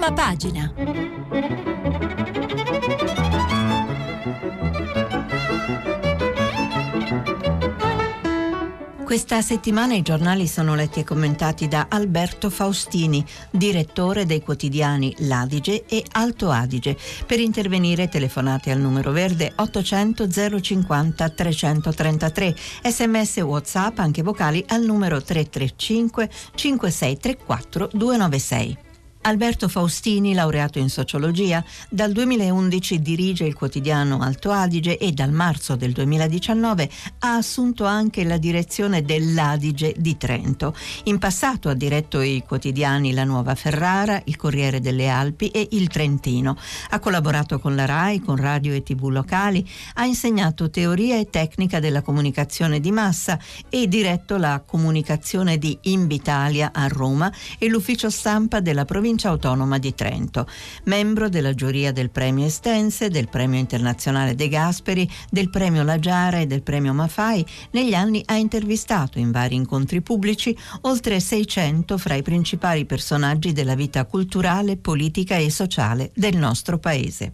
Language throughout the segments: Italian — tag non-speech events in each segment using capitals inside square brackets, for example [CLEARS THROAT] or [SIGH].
Prima pagina. Questa settimana i giornali sono letti e commentati da Alberto Faustini, direttore dei quotidiani L'Adige e Alto Adige. Per intervenire telefonate al numero verde 800 050 333, sms WhatsApp anche vocali al numero 335 5634 296. Alberto Faustini, laureato in sociologia, dal 2011 dirige il quotidiano Alto Adige e dal marzo del 2019 ha assunto anche la direzione dell'Adige di Trento. In passato ha diretto i quotidiani La Nuova Ferrara, Il Corriere delle Alpi e Il Trentino. Ha collaborato con la RAI, con radio e tv locali, ha insegnato teoria e tecnica della comunicazione di massa e diretto la comunicazione di Invitalia a Roma e l'ufficio stampa della provincia provincia autonoma di Trento, membro della giuria del premio Estense, del premio internazionale De Gasperi, del premio La Giara e del premio Mafai, negli anni ha intervistato in vari incontri pubblici oltre 600 fra i principali personaggi della vita culturale, politica e sociale del nostro paese.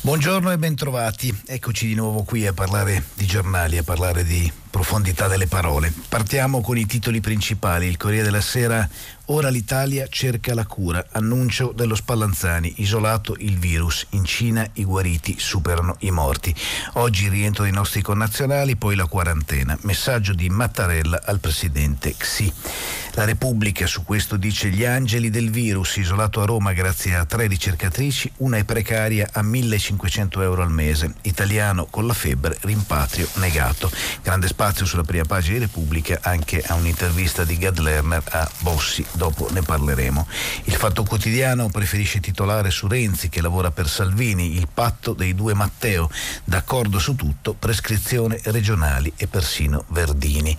Buongiorno e bentrovati. Eccoci di nuovo qui a parlare di giornali, a parlare di profondità delle parole. Partiamo con i titoli principali. Il Corriere della Sera Ora l'Italia cerca la cura. Annuncio dello Spallanzani. Isolato il virus. In Cina i guariti superano i morti. Oggi rientro dei nostri connazionali, poi la quarantena. Messaggio di Mattarella al presidente Xi. La Repubblica su questo dice gli angeli del virus, isolato a Roma grazie a tre ricercatrici, una è precaria a 1500 euro al mese. Italiano con la febbre, rimpatrio negato. Grande spazio sulla prima pagina di Repubblica anche a un'intervista di Gad Lerner a Bossi dopo ne parleremo. Il Fatto Quotidiano preferisce titolare su Renzi che lavora per Salvini, il patto dei due Matteo, d'accordo su tutto, prescrizione regionali e persino Verdini.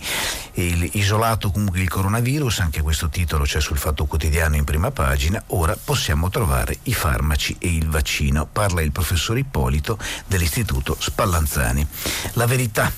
Il, isolato comunque il coronavirus, anche questo titolo c'è sul Fatto Quotidiano in prima pagina, ora possiamo trovare i farmaci e il vaccino, parla il professor Ippolito dell'Istituto Spallanzani. La verità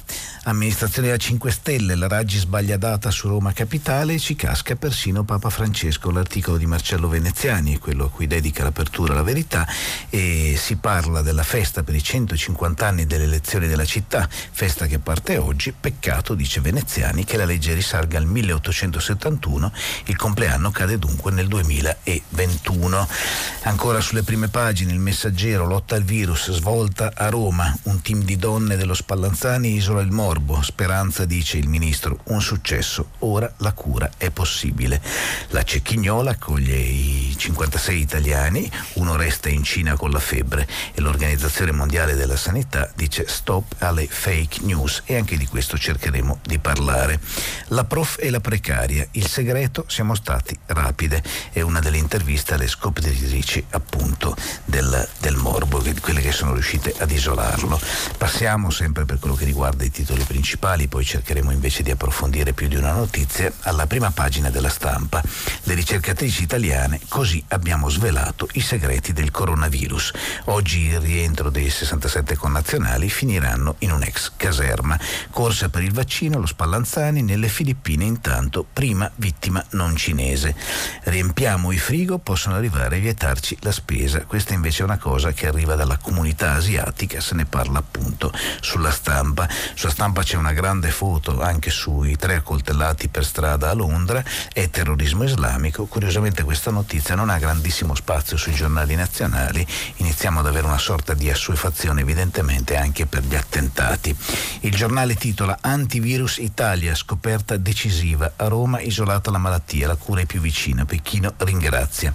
Amministrazione a 5 Stelle, la Raggi sbaglia data su Roma Capitale e ci casca persino Papa Francesco. L'articolo di Marcello Veneziani quello a cui dedica l'apertura alla verità e si parla della festa per i 150 anni delle elezioni della città, festa che parte oggi. Peccato, dice Veneziani, che la legge risalga al 1871, il compleanno cade dunque nel 2021. Ancora sulle prime pagine il messaggero lotta al virus, svolta a Roma, un team di donne dello Spallanzani isola il morto Morbo, speranza dice il ministro, un successo, ora la cura è possibile. La Cecchignola accoglie i 56 italiani, uno resta in Cina con la febbre e l'Organizzazione Mondiale della Sanità dice stop alle fake news e anche di questo cercheremo di parlare. La prof e la precaria, il segreto siamo stati rapide, è una delle interviste alle scopritrici appunto del, del morbo, quelle che sono riuscite ad isolarlo. Passiamo sempre per quello che riguarda i titoli principali, poi cercheremo invece di approfondire più di una notizia, alla prima pagina della stampa. Le ricercatrici italiane, così abbiamo svelato i segreti del coronavirus. Oggi il rientro dei 67 connazionali finiranno in un'ex caserma. Corsa per il vaccino, lo Spallanzani, nelle Filippine intanto prima vittima non cinese. Riempiamo i frigo, possono arrivare a vietarci la spesa. Questa invece è una cosa che arriva dalla comunità asiatica, se ne parla appunto sulla stampa. Sulla stampa stampa c'è una grande foto anche sui tre accoltellati per strada a Londra, è terrorismo islamico. Curiosamente questa notizia non ha grandissimo spazio sui giornali nazionali, iniziamo ad avere una sorta di assuefazione evidentemente anche per gli attentati. Il giornale titola Antivirus Italia, scoperta decisiva, a Roma isolata la malattia, la cura è più vicina, Pechino ringrazia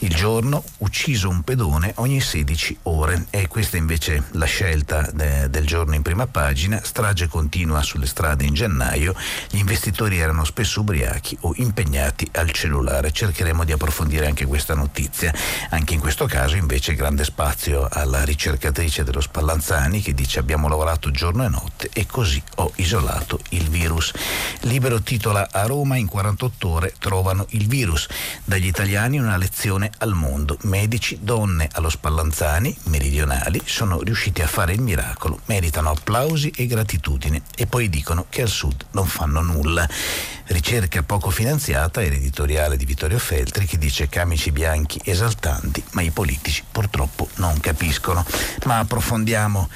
il giorno, ucciso un pedone ogni 16 ore. E questa invece la scelta de, del giorno in prima pagina. Strage continua sulle strade in gennaio. Gli investitori erano spesso ubriachi o impegnati al cellulare. Cercheremo di approfondire anche questa notizia. Anche in questo caso invece grande spazio alla ricercatrice dello Spallanzani che dice abbiamo lavorato giorno e notte e così ho isolato il virus. Libero titola a Roma in 48 ore trovano il virus. Dagli italiani una lezione donne al mondo, medici, donne allo Spallanzani, meridionali, sono riusciti a fare il miracolo, meritano applausi e gratitudine e poi dicono che al sud non fanno nulla. Ricerca poco finanziata e l'editoriale di Vittorio Feltri che dice camici bianchi esaltanti, ma i politici purtroppo non capiscono. Ma approfondiamo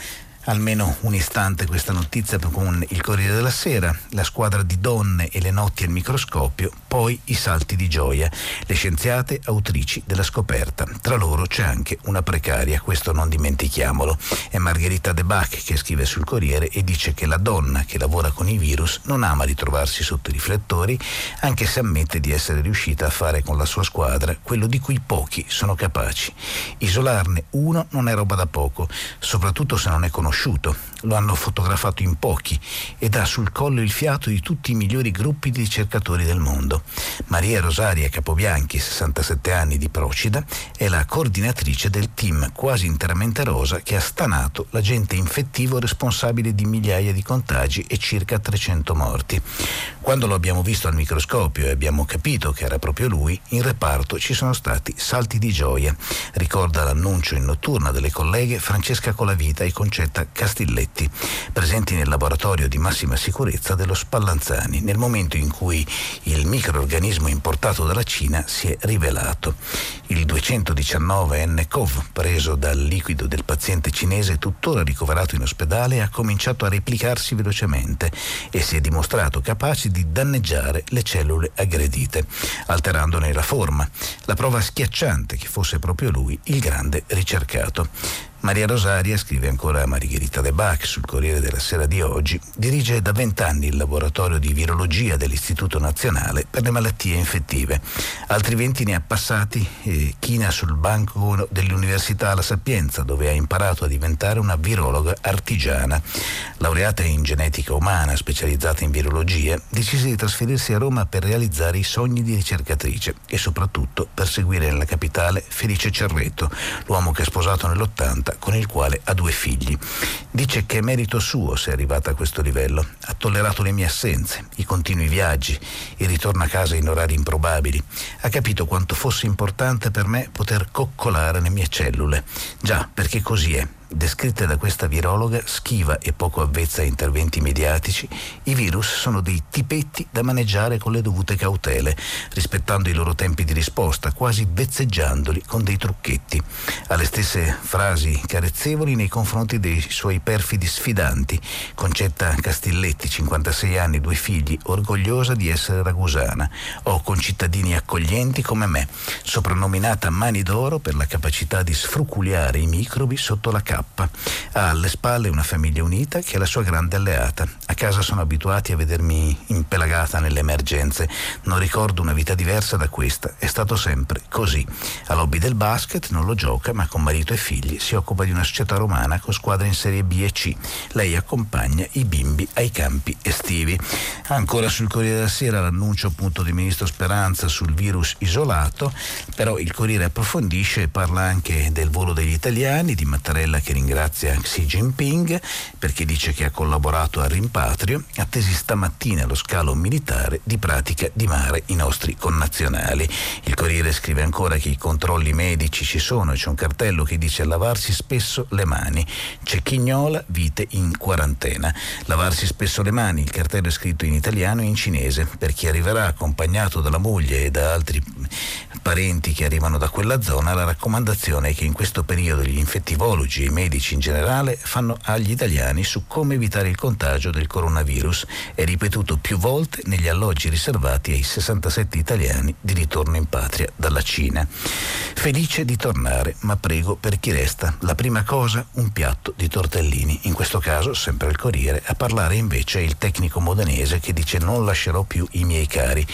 almeno un istante questa notizia con il Corriere della Sera, la squadra di donne e le notti al microscopio, poi i salti di gioia, le scienziate autrici della scoperta. Tra loro c'è anche una precaria, questo non dimentichiamolo. È Margherita De Bach che scrive sul Corriere e dice che la donna che lavora con i virus non ama ritrovarsi sotto i riflettori, anche se ammette di essere riuscita a fare con la sua squadra quello di cui pochi sono capaci. Isolarne uno non è roba da poco, soprattutto se non è conosciuto conosciuto, lo hanno fotografato in pochi ed ha sul collo il fiato di tutti i migliori gruppi di ricercatori del mondo. Maria Rosaria Capobianchi, 67 anni di Procida, è la coordinatrice del team quasi interamente rosa che ha stanato l'agente infettivo responsabile di migliaia di contagi e circa 300 morti. Quando lo abbiamo visto al microscopio e abbiamo capito che era proprio lui, in reparto ci sono stati salti di gioia. Ricorda l'annuncio in notturna delle colleghe Francesca Colavita e Concetta Castilletti, presenti nel laboratorio di massima sicurezza dello Spallanzani, nel momento in cui il microorganismo importato dalla Cina si è rivelato. Il 219N-CoV, preso dal liquido del paziente cinese tuttora ricoverato in ospedale, ha cominciato a replicarsi velocemente e si è dimostrato capace di danneggiare le cellule aggredite, alterandone la forma. La prova schiacciante che fosse proprio lui il grande ricercato. Maria Rosaria, scrive ancora Margherita De Bach sul Corriere della Sera di oggi, dirige da vent'anni il laboratorio di virologia dell'Istituto Nazionale per le malattie infettive. Altri venti ne ha passati eh, china sul banco dell'Università La Sapienza, dove ha imparato a diventare una virologa artigiana. Laureata in genetica umana, specializzata in virologia, decise di trasferirsi a Roma per realizzare i sogni di ricercatrice e soprattutto per seguire nella capitale Felice Cerretto, l'uomo che ha sposato nell'80 sposata con il quale ha due figli. Dice che è merito suo se è arrivata a questo livello. Ha tollerato le mie assenze, i continui viaggi, il ritorno a casa in orari improbabili. Ha capito quanto fosse importante per me poter coccolare le mie cellule. Già, perché così è descritte da questa virologa, schiva e poco avvezza a interventi mediatici, i virus sono dei tipetti da maneggiare con le dovute cautele, rispettando i loro tempi di risposta, quasi vezzeggiandoli con dei trucchetti. Ha le stesse frasi carezzevoli nei confronti dei suoi perfidi sfidanti. Concetta Castilletti, 56 anni, due figli, orgogliosa di essere ragusana. Ho concittadini accoglienti come me, soprannominata Mani d'Oro per la capacità di sfruculiare i microbi sotto la capa ha alle spalle una famiglia unita che è la sua grande alleata. A casa sono abituati a vedermi impelagata nelle emergenze. Non ricordo una vita diversa da questa. È stato sempre così. A lobby del basket non lo gioca, ma con marito e figli si occupa di una società romana con squadre in serie B e C. Lei accompagna i bimbi ai campi estivi. Ancora sul Corriere della Sera l'annuncio appunto del ministro Speranza sul virus isolato, però il Corriere approfondisce e parla anche del volo degli italiani, di Mattarella che che ringrazia Xi Jinping perché dice che ha collaborato al rimpatrio, attesi stamattina allo scalo militare di pratica di mare i nostri connazionali. Il Corriere scrive ancora che i controlli medici ci sono c'è un cartello che dice lavarsi spesso le mani. C'è Chignola, vite in quarantena. Lavarsi spesso le mani, il cartello è scritto in italiano e in cinese. Per chi arriverà accompagnato dalla moglie e da altri parenti che arrivano da quella zona, la raccomandazione è che in questo periodo gli infettivologi e i medici in generale fanno agli italiani su come evitare il contagio del coronavirus. È ripetuto più volte negli alloggi riservati ai 67 italiani di ritorno in patria dalla Cina. Felice di tornare, ma prego per chi resta. La prima cosa, un piatto di tortellini. In questo caso, sempre il Corriere, a parlare invece è il tecnico modenese che dice non lascerò più i miei cari.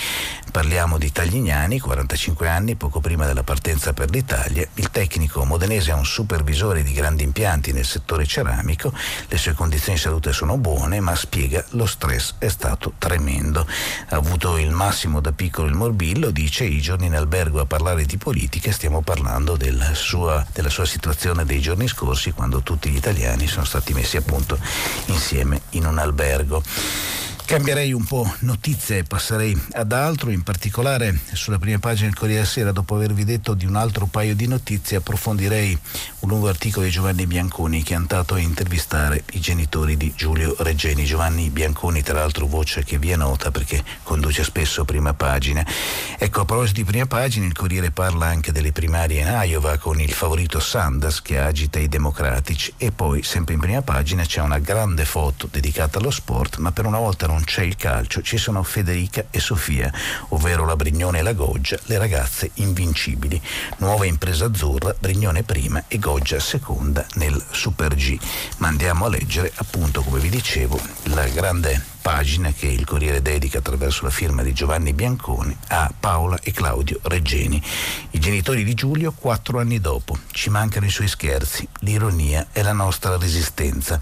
Parliamo di Taglignani, 45 anni, poco prima della partenza per l'Italia. Il tecnico modenese è un supervisore di grandi impianti nel settore ceramico, le sue condizioni di salute sono buone, ma spiega lo stress è stato tremendo. Ha avuto il massimo da piccolo il morbillo, dice i giorni in albergo a parlare di politica, stiamo parlando della sua, della sua situazione dei giorni scorsi quando tutti gli italiani sono stati messi appunto insieme in un albergo. Cambierei un po' notizie e passerei ad altro, in particolare sulla prima pagina del Corriere Sera, dopo avervi detto di un altro paio di notizie, approfondirei un nuovo articolo di Giovanni Bianconi che è andato a intervistare i genitori di Giulio Reggeni. Giovanni Bianconi, tra l'altro voce che vi è nota perché conduce spesso prima pagina. Ecco, a proposito di prima pagina, il Corriere parla anche delle primarie in Iowa con il favorito Sanders che agita i democratici e poi, sempre in prima pagina, c'è una grande foto dedicata allo sport, ma per una volta non non c'è il calcio, ci sono Federica e Sofia, ovvero la Brignone e la Goggia, le ragazze invincibili. Nuova impresa azzurra, Brignone prima e Goggia seconda nel Super G. Ma andiamo a leggere, appunto, come vi dicevo, la grande pagina che il Corriere dedica attraverso la firma di Giovanni Bianconi a Paola e Claudio Reggeni. I genitori di Giulio quattro anni dopo. Ci mancano i suoi scherzi, l'ironia e la nostra resistenza.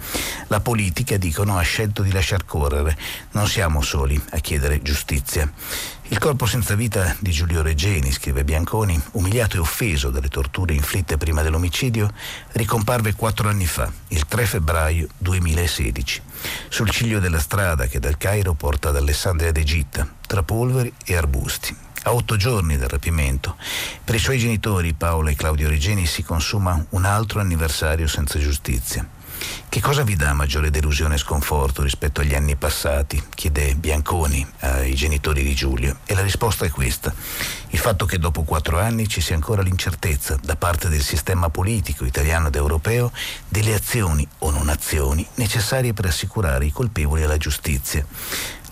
La politica, dicono, ha scelto di lasciar correre. Non siamo soli a chiedere giustizia. Il corpo senza vita di Giulio Reggeni, scrive Bianconi, umiliato e offeso dalle torture inflitte prima dell'omicidio, ricomparve quattro anni fa, il 3 febbraio 2016, sul ciglio della strada che dal Cairo porta ad Alessandria d'Egitto, tra polveri e arbusti. A otto giorni dal rapimento, per i suoi genitori Paola e Claudio Reggeni si consuma un altro anniversario senza giustizia. Che cosa vi dà maggiore delusione e sconforto rispetto agli anni passati? chiede Bianconi ai genitori di Giulio. E la risposta è questa. Il fatto che dopo quattro anni ci sia ancora l'incertezza da parte del sistema politico italiano ed europeo delle azioni o non azioni necessarie per assicurare i colpevoli alla giustizia.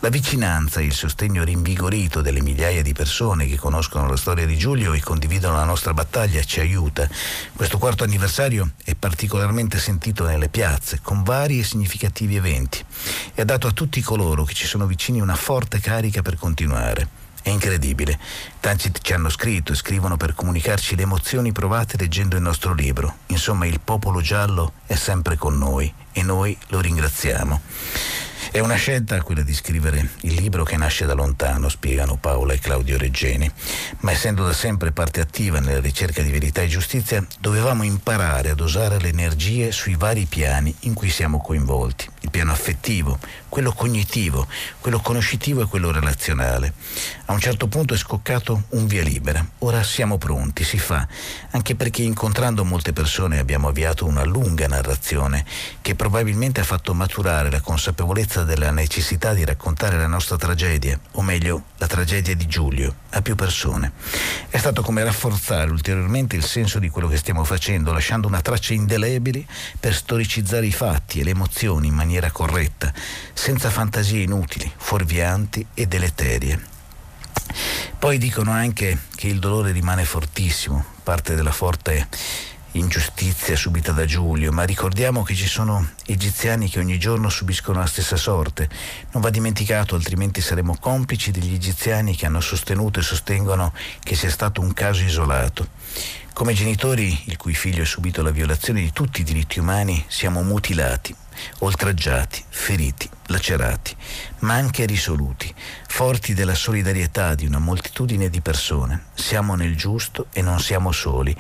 La vicinanza e il sostegno rinvigorito delle migliaia di persone che conoscono la storia di Giulio e condividono la nostra battaglia ci aiuta. Questo quarto anniversario è particolarmente sentito nelle piazze, con vari e significativi eventi, e ha dato a tutti coloro che ci sono vicini una forte carica per continuare. È incredibile. Tanti ci hanno scritto e scrivono per comunicarci le emozioni provate leggendo il nostro libro. Insomma, il popolo giallo è sempre con noi e noi lo ringraziamo. È una scelta quella di scrivere il libro che nasce da lontano, spiegano Paola e Claudio Reggeni, ma essendo da sempre parte attiva nella ricerca di verità e giustizia, dovevamo imparare a dosare le energie sui vari piani in cui siamo coinvolti, il piano affettivo, quello cognitivo, quello conoscitivo e quello relazionale. A un certo punto è scoccato un via libera, ora siamo pronti, si fa, anche perché incontrando molte persone abbiamo avviato una lunga narrazione che probabilmente ha fatto maturare la consapevolezza della necessità di raccontare la nostra tragedia, o meglio, la tragedia di Giulio, a più persone. È stato come rafforzare ulteriormente il senso di quello che stiamo facendo, lasciando una traccia indelebile per storicizzare i fatti e le emozioni in maniera corretta, senza fantasie inutili, fuorvianti e deleterie. Poi dicono anche che il dolore rimane fortissimo, parte della forte ingiustizia subita da Giulio, ma ricordiamo che ci sono egiziani che ogni giorno subiscono la stessa sorte. Non va dimenticato, altrimenti saremo complici degli egiziani che hanno sostenuto e sostengono che sia stato un caso isolato. Come genitori il cui figlio ha subito la violazione di tutti i diritti umani, siamo mutilati, oltraggiati, feriti, lacerati, ma anche risoluti, forti della solidarietà di una moltitudine di persone. Siamo nel giusto e non siamo soli.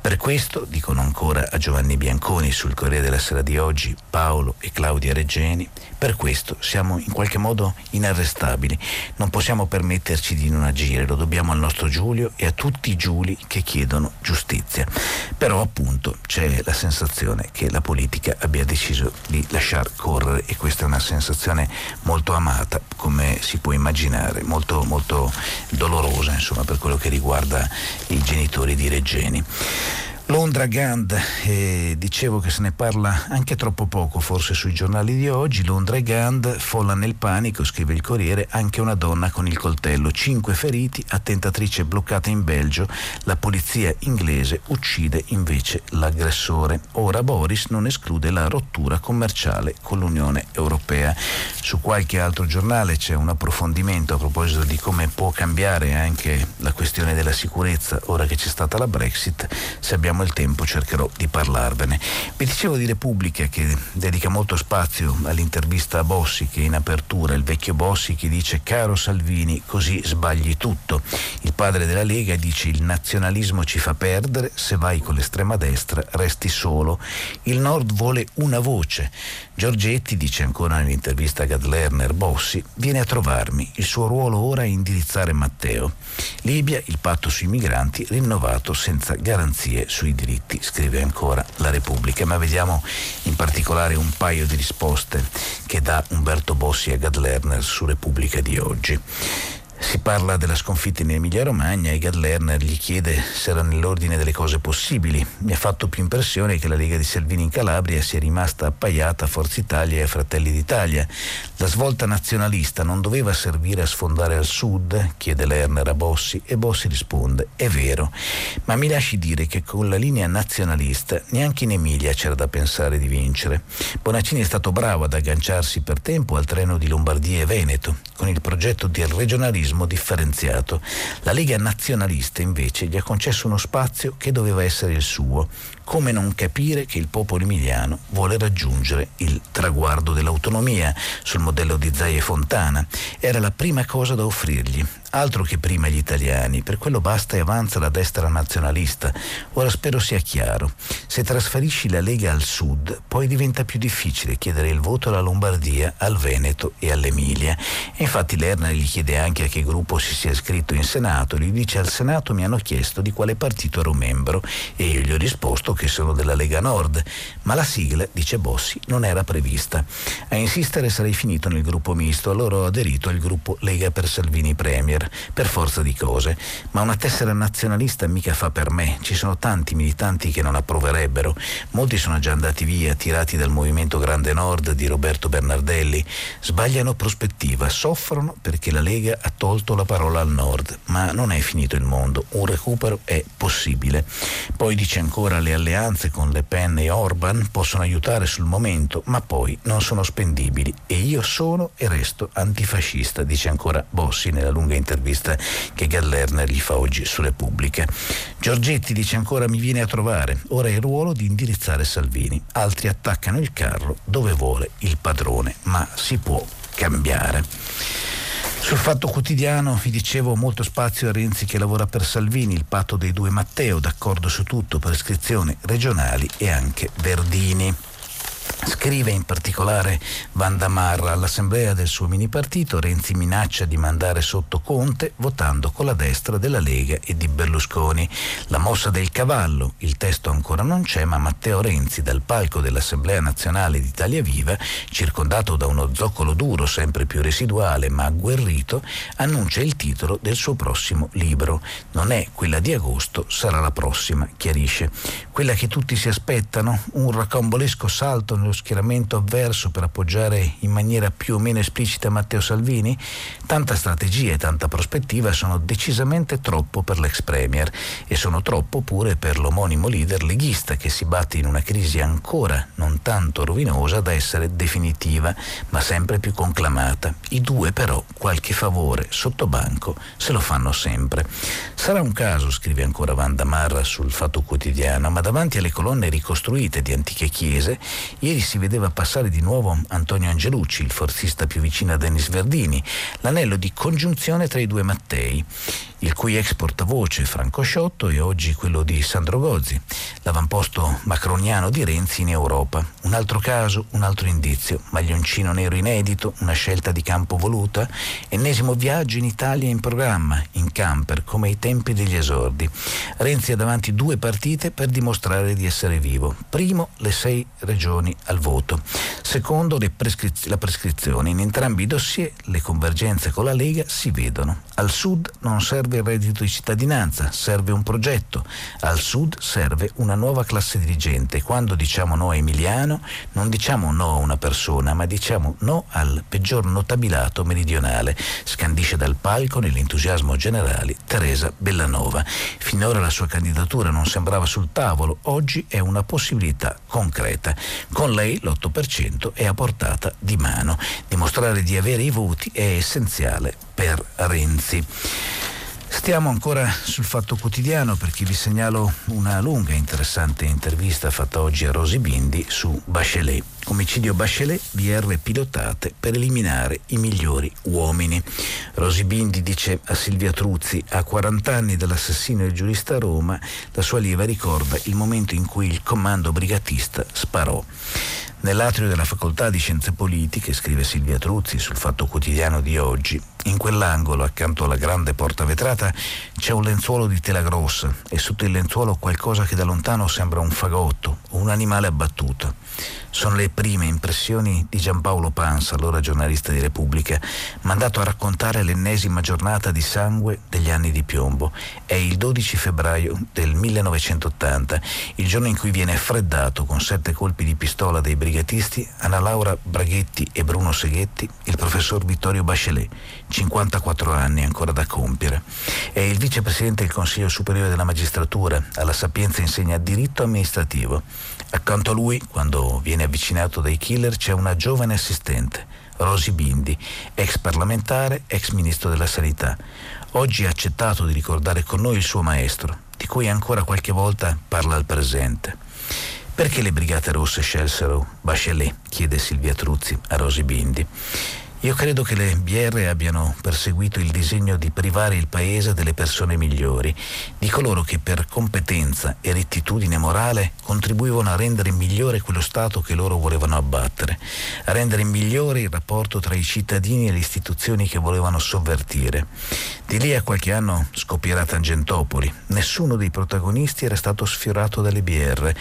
Per questo, dicono ancora a Giovanni Bianconi sul Corriere della Sera di oggi, Paolo e Claudia Reggeni, per questo siamo in qualche modo inarrestabili. Non possiamo permetterci di non agire, lo dobbiamo al nostro Giulio e a tutti i Giuli che chiedono giustizia. Però appunto c'è la sensazione che la politica abbia deciso di lasciar correre e questa è una sensazione molto amata, come si può immaginare, molto, molto dolorosa insomma, per quello che riguarda i genitori di Reggeni. Londra Gand, eh, dicevo che se ne parla anche troppo poco forse sui giornali di oggi, Londra Gand, folla nel panico, scrive il Corriere, anche una donna con il coltello, cinque feriti, attentatrice bloccata in Belgio, la polizia inglese uccide invece l'aggressore. Ora Boris non esclude la rottura commerciale con l'Unione Europea. Su qualche altro giornale c'è un approfondimento a proposito di come può cambiare anche la questione della sicurezza ora che c'è stata la Brexit, se abbiamo abbiamo il tempo cercherò di parlarvene. Vi dicevo di Repubblica che dedica molto spazio all'intervista a Bossi che in apertura il vecchio Bossi che dice caro Salvini così sbagli tutto. Il padre della Lega dice il nazionalismo ci fa perdere, se vai con l'estrema destra resti solo. Il Nord vuole una voce. Giorgetti dice ancora nell'intervista a Gad Lerner Bossi, viene a trovarmi, il suo ruolo ora è indirizzare Matteo. Libia, il patto sui migranti rinnovato senza garanzie sui diritti, scrive ancora la Repubblica. Ma vediamo in particolare un paio di risposte che dà Umberto Bossi a Gad Lerner su Repubblica di oggi. Si parla della sconfitta in Emilia Romagna e Gad Lerner gli chiede se era nell'ordine delle cose possibili. Mi ha fatto più impressione che la Lega di Salvini in Calabria sia rimasta appaiata a Forza Italia e a Fratelli d'Italia. La svolta nazionalista non doveva servire a sfondare al sud? chiede Lerner a Bossi e Bossi risponde è vero, ma mi lasci dire che con la linea nazionalista neanche in Emilia c'era da pensare di vincere. Bonaccini è stato bravo ad agganciarsi per tempo al treno di Lombardia e Veneto con il progetto del regionalismo federalismo differenziato. La Lega nazionalista invece gli ha concesso uno spazio che doveva essere il suo. Come non capire che il popolo emiliano vuole raggiungere il traguardo dell'autonomia sul modello di Zaia e Fontana? Era la prima cosa da offrirgli Altro che prima gli italiani, per quello basta e avanza la destra nazionalista. Ora spero sia chiaro. Se trasferisci la Lega al sud, poi diventa più difficile chiedere il voto alla Lombardia, al Veneto e all'Emilia. E infatti Lerner gli chiede anche a che gruppo si sia iscritto in Senato. Gli dice al Senato mi hanno chiesto di quale partito ero membro e io gli ho risposto che sono della Lega Nord. Ma la sigla, dice Bossi, non era prevista. A insistere sarei finito nel gruppo misto, allora ho aderito al gruppo Lega per Salvini Premier per forza di cose, ma una tessera nazionalista mica fa per me, ci sono tanti militanti che non approverebbero, molti sono già andati via, tirati dal movimento Grande Nord di Roberto Bernardelli, sbagliano prospettiva, soffrono perché la Lega ha tolto la parola al Nord, ma non è finito il mondo, un recupero è possibile. Poi dice ancora le alleanze con Le Pen e Orban possono aiutare sul momento, ma poi non sono spendibili e io sono e resto antifascista, dice ancora Bossi nella lunga intervista che Gallerner gli fa oggi su Repubblica. Giorgetti dice ancora mi viene a trovare, ora è il ruolo di indirizzare Salvini, altri attaccano il carro dove vuole il padrone, ma si può cambiare. Sul fatto quotidiano vi dicevo molto spazio a Renzi che lavora per Salvini, il patto dei due Matteo, d'accordo su tutto, prescrizioni regionali e anche Verdini. Scrive in particolare Vanda Marra all'assemblea del suo mini partito, Renzi minaccia di mandare sotto Conte votando con la destra della Lega e di Berlusconi. La mossa del cavallo, il testo ancora non c'è, ma Matteo Renzi dal palco dell'Assemblea nazionale di Italia Viva, circondato da uno zoccolo duro sempre più residuale ma agguerrito, annuncia il titolo del suo prossimo libro. Non è quella di agosto, sarà la prossima, chiarisce. Quella che tutti si aspettano, un racambolesco salto nello schieramento avverso per appoggiare in maniera più o meno esplicita Matteo Salvini? Tanta strategia e tanta prospettiva sono decisamente troppo per l'ex Premier e sono troppo pure per l'omonimo leader leghista che si batte in una crisi ancora non tanto rovinosa da essere definitiva, ma sempre più conclamata. I due però qualche favore sotto banco se lo fanno sempre. Sarà un caso, scrive ancora Vanda Marra sul Fatto Quotidiano, ma davanti alle colonne ricostruite di antiche chiese, Ieri si vedeva passare di nuovo Antonio Angelucci, il forzista più vicino a Denis Verdini, l'anello di congiunzione tra i due Mattei il cui ex portavoce Franco Sciotto è oggi quello di Sandro Gozzi, l'avamposto macroniano di Renzi in Europa. Un altro caso, un altro indizio, maglioncino nero inedito, una scelta di campo voluta, ennesimo viaggio in Italia in programma, in camper, come ai tempi degli esordi. Renzi ha davanti due partite per dimostrare di essere vivo. Primo, le sei regioni al voto. Secondo, prescriz- la prescrizione. In entrambi i dossier le convergenze con la Lega si vedono. Al sud non serve il reddito di cittadinanza, serve un progetto. Al sud serve una nuova classe dirigente. Quando diciamo no a Emiliano, non diciamo no a una persona, ma diciamo no al peggior notabilato meridionale. Scandisce dal palco nell'entusiasmo generale Teresa Bellanova. Finora la sua candidatura non sembrava sul tavolo, oggi è una possibilità concreta. Con lei l'8% Parlamento è a portata di mano. Dimostrare di avere i voti è essenziale per Renzi. Stiamo ancora sul Fatto Quotidiano perché vi segnalo una lunga e interessante intervista fatta oggi a Rosi Bindi su Bachelet. Omicidio Bachelet, BR pilotate per eliminare i migliori uomini. Rosi Bindi dice a Silvia Truzzi, a 40 anni dall'assassino del giurista a Roma, la sua lieva ricorda il momento in cui il comando brigatista sparò. Nell'atrio della facoltà di scienze politiche, scrive Silvia Truzzi sul Fatto Quotidiano di oggi, in quell'angolo, accanto alla grande porta vetrata, c'è un lenzuolo di tela grossa e sotto il lenzuolo qualcosa che da lontano sembra un fagotto o un animale abbattuto. Sono le prime impressioni di Giampaolo Panza, allora giornalista di Repubblica, mandato a raccontare l'ennesima giornata di sangue degli anni di piombo. È il 12 febbraio del 1980, il giorno in cui viene freddato con sette colpi di pistola dei brigatisti Anna Laura Braghetti e Bruno Seghetti il professor Vittorio Bachelet, 54 anni ancora da compiere. È il vicepresidente del Consiglio Superiore della Magistratura, alla Sapienza insegna diritto amministrativo. Accanto a lui, quando viene avvicinato dai killer, c'è una giovane assistente, Rosi Bindi, ex parlamentare, ex ministro della Sanità. Oggi ha accettato di ricordare con noi il suo maestro, di cui ancora qualche volta parla al presente. Perché le Brigate Rosse scelsero Bachelet? chiede Silvia Truzzi a Rosi Bindi. Io credo che le BR abbiano perseguito il disegno di privare il paese delle persone migliori, di coloro che per competenza e rettitudine morale contribuivano a rendere migliore quello Stato che loro volevano abbattere, a rendere migliore il rapporto tra i cittadini e le istituzioni che volevano sovvertire. Di lì a qualche anno scoppierà Tangentopoli. Nessuno dei protagonisti era stato sfiorato dalle BR.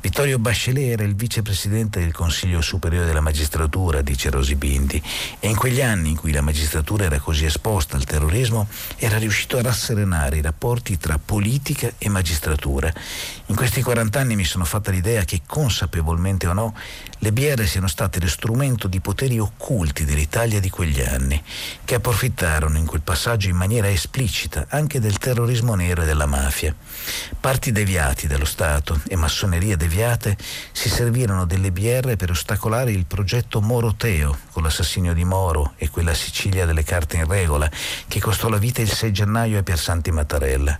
Vittorio Bachelet era il vicepresidente del Consiglio Superiore della Magistratura, dice Rosi Bindi, e in quegli anni in cui la magistratura era così esposta al terrorismo era riuscito a rasserenare i rapporti tra politica e magistratura. In questi 40 anni mi sono fatta l'idea che consapevolmente o no le BR siano state lo strumento di poteri occulti dell'Italia di quegli anni, che approfittarono in quel passaggio in maniera esplicita anche del terrorismo nero e della mafia. Parti deviati dallo Stato e massonerie deviate si servirono delle BR per ostacolare il progetto Moroteo con l'assassinio di Moro e quella Sicilia delle carte in regola che costò la vita il 6 gennaio a Piersanti Mattarella.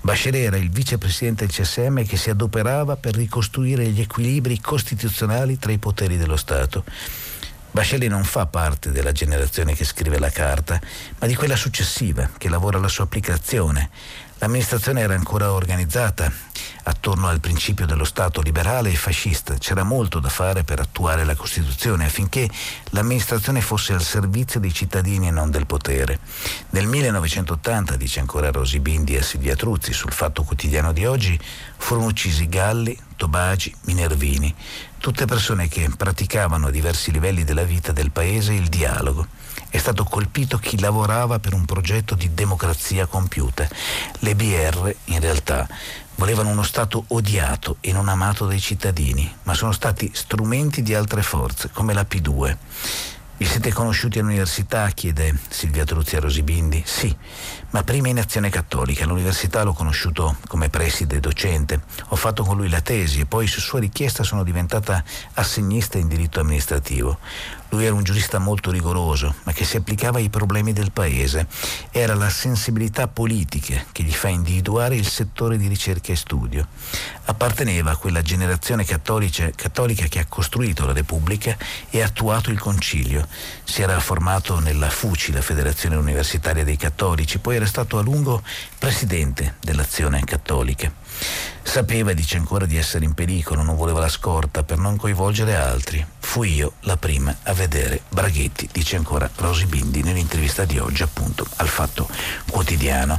Bachelet era il vicepresidente del CSM che si adoperava per ricostruire gli equilibri costituzionali tra i poteri dello Stato. Bachelet non fa parte della generazione che scrive la carta, ma di quella successiva, che lavora alla sua applicazione. L'amministrazione era ancora organizzata attorno al principio dello Stato liberale e fascista. C'era molto da fare per attuare la Costituzione affinché l'amministrazione fosse al servizio dei cittadini e non del potere. Nel 1980, dice ancora Rosi Bindi a Silvia Truzzi sul Fatto Quotidiano di oggi, furono uccisi Galli, Tobagi, Minervini, tutte persone che praticavano a diversi livelli della vita del paese il dialogo è stato colpito chi lavorava per un progetto di democrazia compiuta. Le BR, in realtà, volevano uno Stato odiato e non amato dai cittadini, ma sono stati strumenti di altre forze, come la P2. Vi siete conosciuti all'università? chiede Silvia Truzzi a Rosibindi. Sì, ma prima in azione cattolica. All'università l'ho conosciuto come preside docente. Ho fatto con lui la tesi e poi su sua richiesta sono diventata assegnista in diritto amministrativo. Lui era un giurista molto rigoroso, ma che si applicava ai problemi del paese. Era la sensibilità politica che gli fa individuare il settore di ricerca e studio. Apparteneva a quella generazione cattolica, cattolica che ha costruito la Repubblica e attuato il Concilio. Si era formato nella FUCI, la Federazione Universitaria dei Cattolici, poi era stato a lungo presidente dell'Azione Cattolica. Sapeva, dice ancora, di essere in pericolo, non voleva la scorta per non coinvolgere altri. Fui io la prima a vedere Braghetti, dice ancora Rosi Bindi nell'intervista di oggi appunto al Fatto Quotidiano.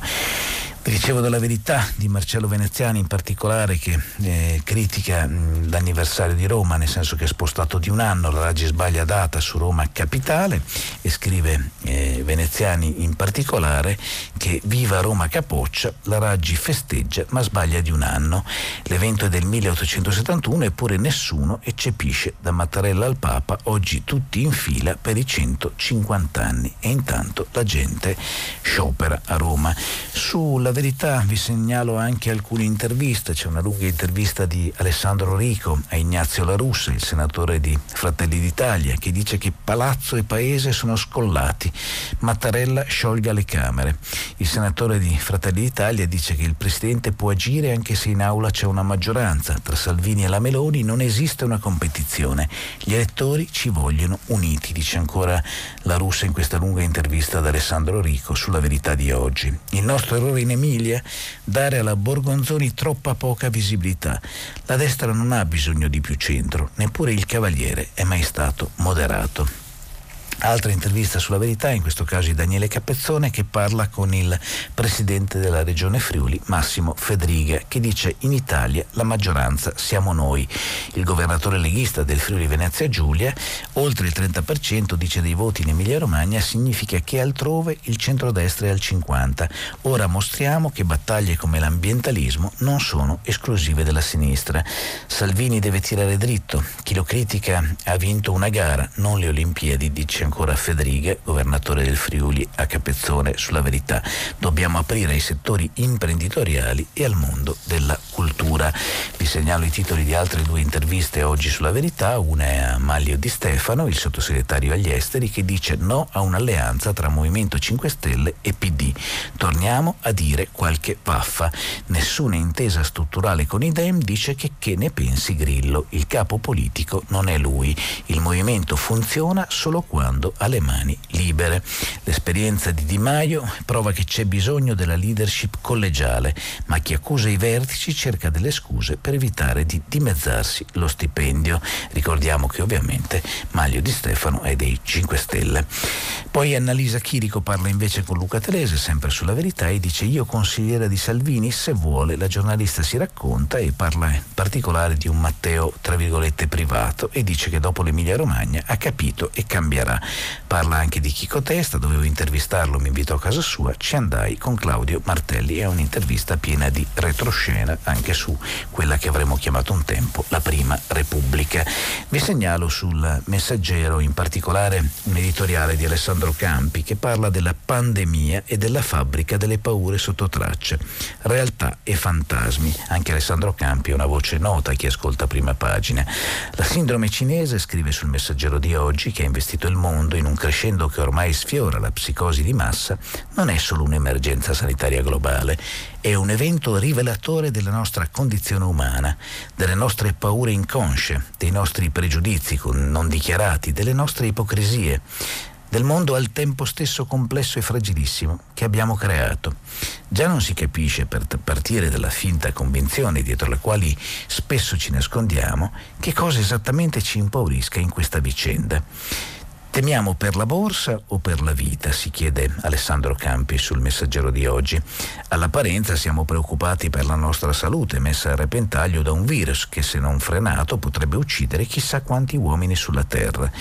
Dicevo della verità di Marcello Veneziani in particolare che eh, critica mh, l'anniversario di Roma, nel senso che è spostato di un anno, la Raggi sbaglia data su Roma capitale e scrive eh, Veneziani in particolare che viva Roma capoccia, la Raggi festeggia ma sbaglia di un anno. L'evento è del 1871 eppure nessuno eccepisce da Mattarella al Papa, oggi tutti in fila per i 150 anni e intanto la gente sciopera a Roma. Sulla verità vi segnalo anche alcune interviste, c'è una lunga intervista di Alessandro Rico a Ignazio La Russa, il senatore di Fratelli d'Italia, che dice che palazzo e paese sono scollati, Mattarella sciolga le Camere. Il senatore di Fratelli d'Italia dice che il Presidente può agire anche se in aula c'è una maggioranza, tra Salvini e la Meloni non esiste una competizione, gli elettori ci vogliono uniti, dice ancora La Russa in questa lunga intervista ad Alessandro Rico sulla verità di oggi. Il nostro errore in Emilia? Dare alla Borgonzoni troppa poca visibilità. La destra non ha bisogno di più centro, neppure il Cavaliere è mai stato moderato. Altra intervista sulla verità, in questo caso di Daniele Capezzone, che parla con il presidente della regione Friuli, Massimo Fedriga, che dice in Italia la maggioranza siamo noi. Il governatore leghista del Friuli Venezia Giulia, oltre il 30% dice dei voti in Emilia Romagna, significa che altrove il centrodestra è al 50%. Ora mostriamo che battaglie come l'ambientalismo non sono esclusive della sinistra. Salvini deve tirare dritto. Chi lo critica ha vinto una gara, non le Olimpiadi, dice ancora Federiga, governatore del Friuli a Capezzone, sulla verità. Dobbiamo aprire ai settori imprenditoriali e al mondo della cultura. Vi segnalo i titoli di altre due interviste oggi sulla verità, una è a Maglio Di Stefano, il sottosegretario agli esteri, che dice no a un'alleanza tra Movimento 5 Stelle e PD. Torniamo a dire qualche vaffa. Nessuna intesa strutturale con i Dem dice che che ne pensi Grillo. Il capo politico non è lui. Il movimento funziona solo quando Orlando ha le mani libere. L'esperienza di Di Maio prova che c'è bisogno della leadership collegiale, ma chi accusa i vertici cerca delle scuse per evitare di dimezzarsi lo stipendio. Ricordiamo che ovviamente Maglio Di Stefano è dei 5 Stelle. Poi Annalisa Chirico parla invece con Luca Telese, sempre sulla verità, e dice io consigliera di Salvini, se vuole, la giornalista si racconta e parla in particolare di un Matteo, tra virgolette, privato e dice che dopo l'Emilia Romagna ha capito e cambierà. Parla anche di Chico Testa, dovevo intervistarlo, mi invitò a casa sua, ci andai con Claudio Martelli. È un'intervista piena di retroscena anche su quella che avremmo chiamato un tempo la prima Repubblica. Vi segnalo sul messaggero in particolare un editoriale di Alessandro Campi che parla della pandemia e della fabbrica delle paure sotto tracce. Realtà e fantasmi. Anche Alessandro Campi è una voce nota chi ascolta prima pagina. La sindrome cinese, scrive sul messaggero di oggi, che ha investito il mondo, mondo in un crescendo che ormai sfiora la psicosi di massa non è solo un'emergenza sanitaria globale, è un evento rivelatore della nostra condizione umana, delle nostre paure inconsce, dei nostri pregiudizi non dichiarati, delle nostre ipocrisie del mondo al tempo stesso complesso e fragilissimo che abbiamo creato. Già non si capisce per partire dalla finta convinzione dietro le quali spesso ci nascondiamo che cosa esattamente ci impaurisca in questa vicenda. Temiamo per la borsa o per la vita? si chiede Alessandro Campi sul messaggero di oggi. All'apparenza siamo preoccupati per la nostra salute messa a repentaglio da un virus che se non frenato potrebbe uccidere chissà quanti uomini sulla Terra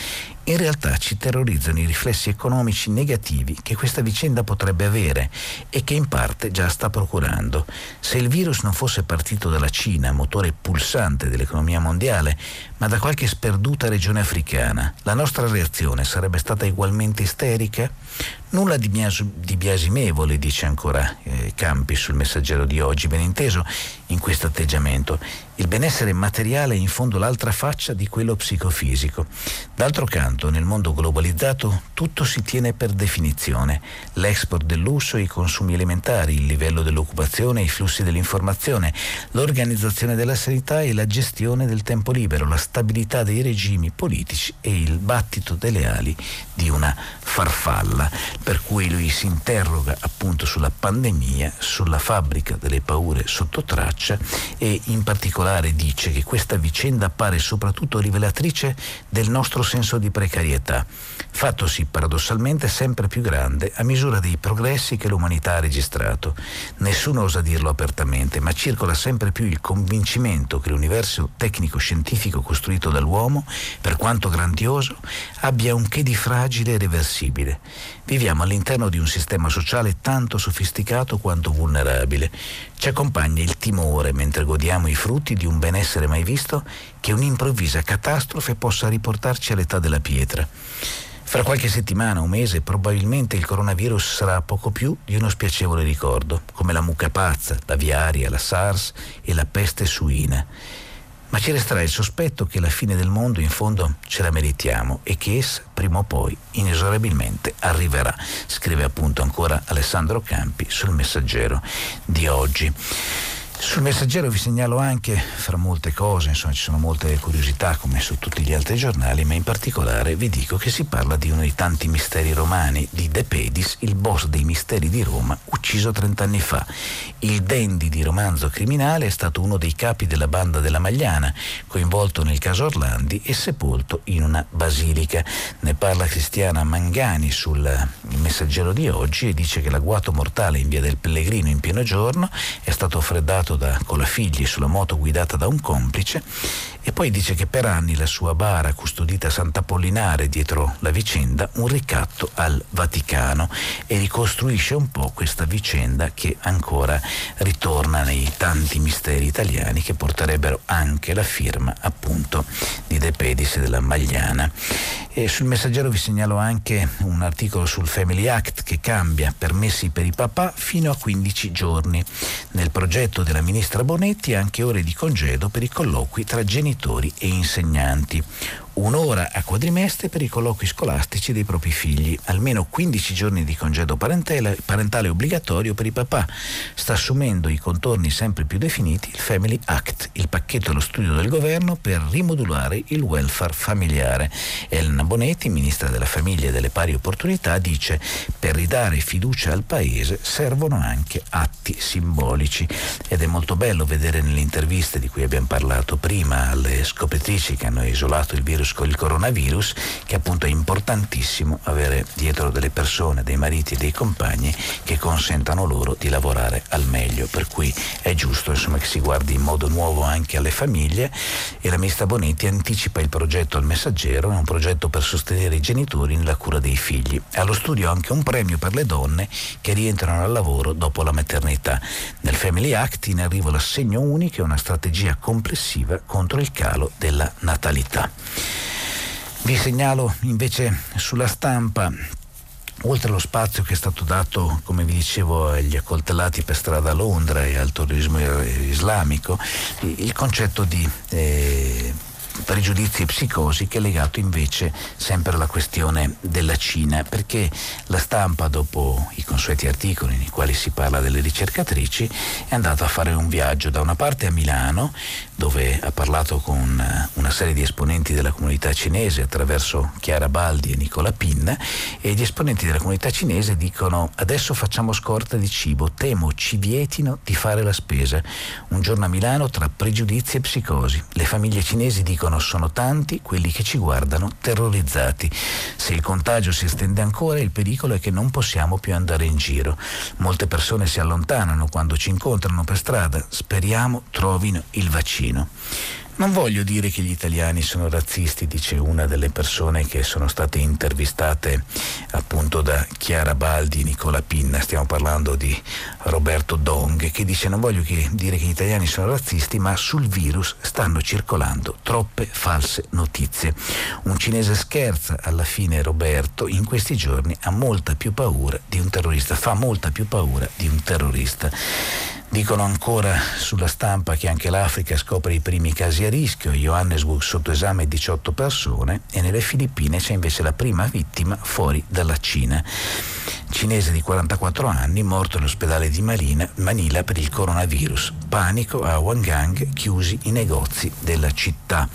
in realtà ci terrorizzano i riflessi economici negativi che questa vicenda potrebbe avere e che in parte già sta procurando. Se il virus non fosse partito dalla Cina, motore pulsante dell'economia mondiale, ma da qualche sperduta regione africana, la nostra reazione sarebbe stata ugualmente isterica? Nulla di, bias- di biasimevole, dice ancora eh, Campi sul messaggero di oggi, ben inteso, in questo atteggiamento. Il benessere materiale è in fondo l'altra faccia di quello psicofisico. D'altro canto, nel mondo globalizzato tutto si tiene per definizione. L'export del lusso, i consumi alimentari, il livello dell'occupazione, i flussi dell'informazione, l'organizzazione della sanità e la gestione del tempo libero, la stabilità dei regimi politici e il battito delle ali di una farfalla per cui lui si interroga appunto sulla pandemia, sulla fabbrica delle paure sotto traccia e in particolare dice che questa vicenda appare soprattutto rivelatrice del nostro senso di precarietà, fattosi paradossalmente sempre più grande a misura dei progressi che l'umanità ha registrato. Nessuno osa dirlo apertamente, ma circola sempre più il convincimento che l'universo tecnico-scientifico costruito dall'uomo, per quanto grandioso, abbia un che di fragile e reversibile. Viviamo all'interno di un sistema sociale tanto sofisticato quanto vulnerabile. Ci accompagna il timore mentre godiamo i frutti di un benessere mai visto che un'improvvisa catastrofe possa riportarci all'età della pietra. Fra qualche settimana, un mese, probabilmente il coronavirus sarà poco più di uno spiacevole ricordo, come la mucca pazza, la viaria, la SARS e la peste suina. Ma ci resterà il sospetto che la fine del mondo in fondo ce la meritiamo e che essa prima o poi inesorabilmente arriverà, scrive appunto ancora Alessandro Campi sul messaggero di oggi. Sul messaggero vi segnalo anche, fra molte cose, insomma ci sono molte curiosità come su tutti gli altri giornali, ma in particolare vi dico che si parla di uno dei tanti misteri romani, di De Pedis, il boss dei misteri di Roma, ucciso 30 anni fa. Il dandy di romanzo criminale è stato uno dei capi della banda della Magliana, coinvolto nel caso Orlandi e sepolto in una basilica. Ne parla Cristiana Mangani sul messaggero di oggi e dice che l'agguato mortale in via del Pellegrino in pieno giorno è stato freddato da, con la figlia sulla moto guidata da un complice e poi dice che per anni la sua bara custodita a Sant'Apollinare dietro la vicenda un ricatto al Vaticano e ricostruisce un po' questa vicenda che ancora ritorna nei tanti misteri italiani che porterebbero anche la firma appunto di De Pedis e della Magliana. E sul messaggero vi segnalo anche un articolo sul Family Act che cambia permessi per i papà fino a 15 giorni. Nel progetto della ministra Bonetti anche ore di congedo per i colloqui tra genitori e insegnanti un'ora a quadrimestre per i colloqui scolastici dei propri figli, almeno 15 giorni di congedo parentale, parentale, obbligatorio per i papà. Sta assumendo i contorni sempre più definiti il Family Act, il pacchetto allo studio del governo per rimodulare il welfare familiare. Elena Bonetti, ministra della famiglia e delle pari opportunità, dice per ridare fiducia al paese servono anche atti simbolici ed è molto bello vedere nelle interviste di cui abbiamo parlato prima alle scopritrici che hanno isolato il virus virus con il coronavirus, che appunto è importantissimo avere dietro delle persone, dei mariti e dei compagni che consentano loro di lavorare al meglio. Per cui è giusto insomma, che si guardi in modo nuovo anche alle famiglie e la ministra Bonetti anticipa il progetto al messaggero, un progetto per sostenere i genitori nella cura dei figli. Allo studio anche un premio per le donne che rientrano al lavoro dopo la maternità. Nel Family Act in arrivo l'assegno unico e una strategia complessiva contro il calo della natalità. Vi segnalo invece sulla stampa oltre allo spazio che è stato dato, come vi dicevo, agli accoltellati per strada a Londra e al terrorismo islamico, il concetto di eh, pregiudizi e psicosi che è legato invece sempre alla questione della Cina, perché la stampa, dopo i consueti articoli nei quali si parla delle ricercatrici, è andata a fare un viaggio da una parte a Milano, dove ha parlato con eh, una serie di esponenti della comunità cinese attraverso Chiara Baldi e Nicola Pinna e gli esponenti della comunità cinese dicono adesso facciamo scorta di cibo, temo ci vietino di fare la spesa. Un giorno a Milano tra pregiudizi e psicosi. Le famiglie cinesi dicono sono tanti quelli che ci guardano terrorizzati. Se il contagio si estende ancora il pericolo è che non possiamo più andare in giro. Molte persone si allontanano quando ci incontrano per strada. Speriamo trovino il vaccino. Non voglio dire che gli italiani sono razzisti, dice una delle persone che sono state intervistate appunto da Chiara Baldi Nicola Pinna, stiamo parlando di Roberto Dong, che dice non voglio che dire che gli italiani sono razzisti, ma sul virus stanno circolando troppe false notizie. Un cinese scherza, alla fine Roberto in questi giorni ha molta più paura di un terrorista, fa molta più paura di un terrorista. Dicono ancora sulla stampa che anche l'Africa scopre i primi casi a rischio, Johannesburg sotto esame 18 persone e nelle Filippine c'è invece la prima vittima fuori dalla Cina. Cinese di 44 anni morto all'ospedale di Manila, Manila per il coronavirus. Panico a Wangang, chiusi i negozi della città.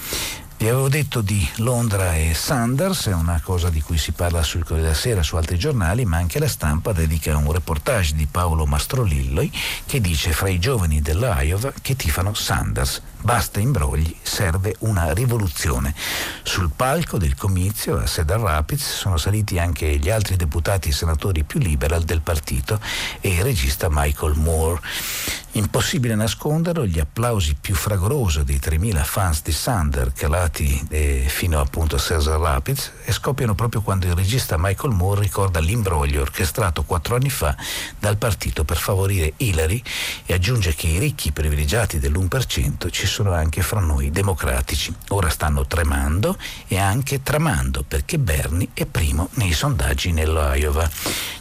Vi avevo detto di Londra e Sanders, è una cosa di cui si parla sul Corriere della Sera, su altri giornali, ma anche la stampa dedica un reportage di Paolo Mastrolilloi che dice fra i giovani dell'Iowa che tifano Sanders. Basta imbrogli, serve una rivoluzione. Sul palco del comizio a Cedar Rapids sono saliti anche gli altri deputati e senatori più liberal del partito e il regista Michael Moore. Impossibile nasconderlo, gli applausi più fragorosi dei 3.000 fans di Sander calati eh, fino appunto a Cesar Rapids e scoppiano proprio quando il regista Michael Moore ricorda l'imbroglio orchestrato quattro anni fa dal partito per favorire Hillary e aggiunge che i ricchi privilegiati dell'1% ci sono anche fra noi democratici. Ora stanno tremando e anche tramando perché Bernie è primo nei sondaggi nell'Iowa.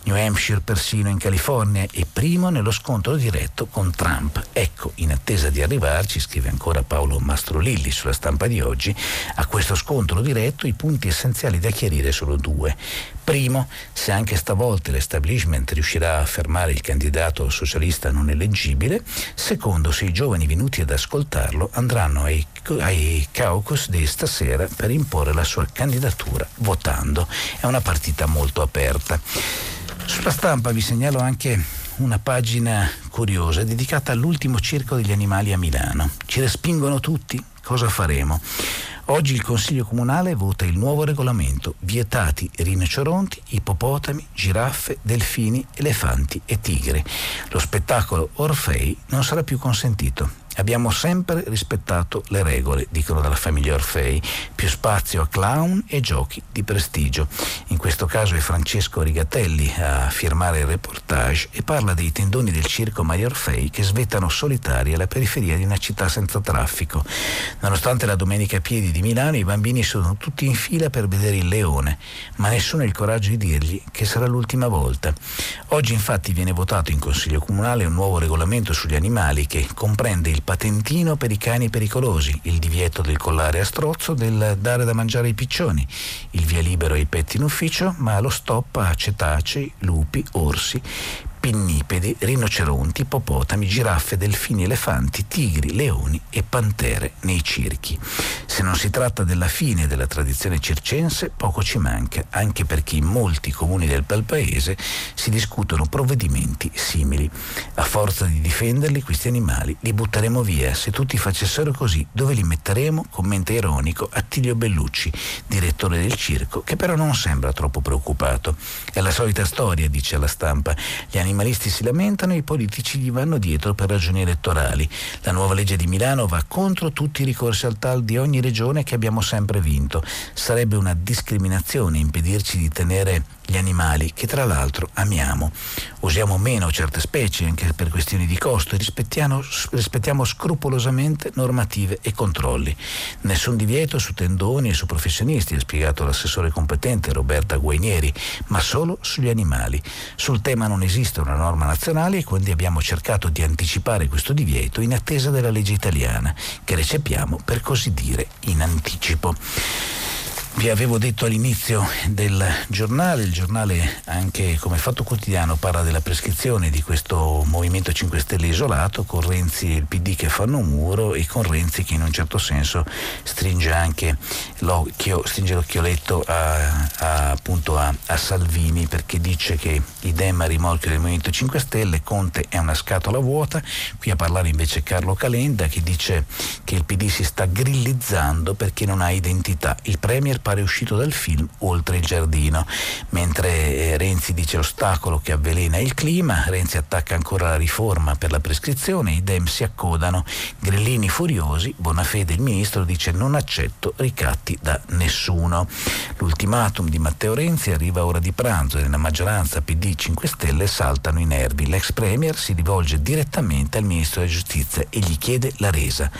New Hampshire persino in California è primo nello scontro diretto con Trump. Ecco, in attesa di arrivarci, scrive ancora Paolo Mastrolilli sulla stampa di oggi, a questo scontro diretto i punti essenziali da chiarire sono due. Primo, se anche stavolta l'establishment riuscirà a fermare il candidato socialista non eleggibile. Secondo, se i giovani venuti ad ascoltarlo andranno ai, ai caucus di stasera per imporre la sua candidatura votando. È una partita molto aperta. Sulla stampa vi segnalo anche una pagina curiosa dedicata all'ultimo circo degli animali a Milano. Ci respingono tutti? Cosa faremo? Oggi il Consiglio Comunale vota il nuovo regolamento, vietati rinoceronti, ippopotami, giraffe, delfini, elefanti e tigri. Lo spettacolo Orfei non sarà più consentito. Abbiamo sempre rispettato le regole, dicono dalla famiglia Orfei, più spazio a clown e giochi di prestigio. In questo caso è Francesco Rigatelli a firmare il reportage e parla dei tendoni del circo Maria Orfei che svettano solitari alla periferia di una città senza traffico. Nonostante la domenica a piedi di Milano, i bambini sono tutti in fila per vedere il leone, ma nessuno ha il coraggio di dirgli che sarà l'ultima volta. Oggi infatti viene votato in Consiglio Comunale un nuovo regolamento sugli animali che comprende il patentino per i cani pericolosi, il divieto del collare a strozzo, del dare da mangiare ai piccioni, il via libero ai petti in ufficio, ma lo stop a cetacei, lupi, orsi, pinnipedi, rinoceronti, ippopotami, giraffe, delfini, elefanti, tigri, leoni e pantere nei circhi. Se non si tratta della fine della tradizione circense, poco ci manca, anche perché in molti comuni del bel paese si discutono provvedimenti simili. A forza di difenderli, questi animali li butteremo via. Se tutti facessero così, dove li metteremo? Commenta ironico Attilio Bellucci, direttore del circo, che però non sembra troppo preoccupato. È la solita storia, dice alla stampa. Gli animalisti si lamentano e i politici gli vanno dietro per ragioni elettorali. La nuova legge di Milano va contro tutti i ricorsi al TAL di ogni regione che abbiamo sempre vinto. Sarebbe una discriminazione impedirci di tenere gli animali che tra l'altro amiamo. Usiamo meno certe specie anche per questioni di costo e rispettiamo, rispettiamo scrupolosamente normative e controlli. Nessun divieto su tendoni e su professionisti, ha spiegato l'assessore competente Roberta Guainieri, ma solo sugli animali. Sul tema non esiste una norma nazionale e quindi abbiamo cercato di anticipare questo divieto in attesa della legge italiana, che recepiamo per così dire in anticipo. Vi avevo detto all'inizio del giornale, il giornale anche come fatto quotidiano parla della prescrizione di questo Movimento 5 Stelle isolato, con Renzi e il PD che fanno muro e con Renzi che in un certo senso stringe anche l'occhio, stringe l'occhioletto a, a, appunto a, a Salvini perché dice che idem a rimorchio del Movimento 5 Stelle, Conte è una scatola vuota, qui a parlare invece Carlo Calenda che dice che il PD si sta grillizzando perché non ha identità. Il Premier pare uscito dal film Oltre il giardino, mentre eh, Renzi dice ostacolo che avvelena il clima, Renzi attacca ancora la riforma per la prescrizione, i Dem si accodano, grillini furiosi, Bonafede il ministro dice non accetto ricatti da nessuno. L'ultimatum di Matteo Renzi arriva a ora di pranzo e nella maggioranza PD 5 Stelle saltano i nervi. L'ex premier si rivolge direttamente al ministro della giustizia e gli chiede la resa.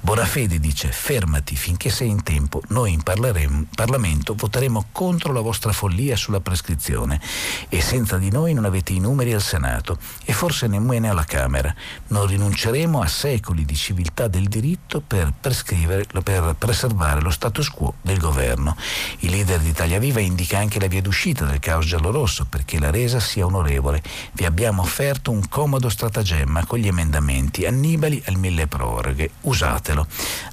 Bonafede dice fermati finché sei in tempo, noi in parleremo Parlamento voteremo contro la vostra follia sulla prescrizione e senza di noi non avete i numeri al Senato e forse nemmeno alla Camera. Non rinunceremo a secoli di civiltà del diritto per, per preservare lo status quo del governo. Il leader di Italia Viva indica anche la via d'uscita del caos giallorosso perché la resa sia onorevole. Vi abbiamo offerto un comodo stratagemma con gli emendamenti Annibali al mille proroghe. Usatelo.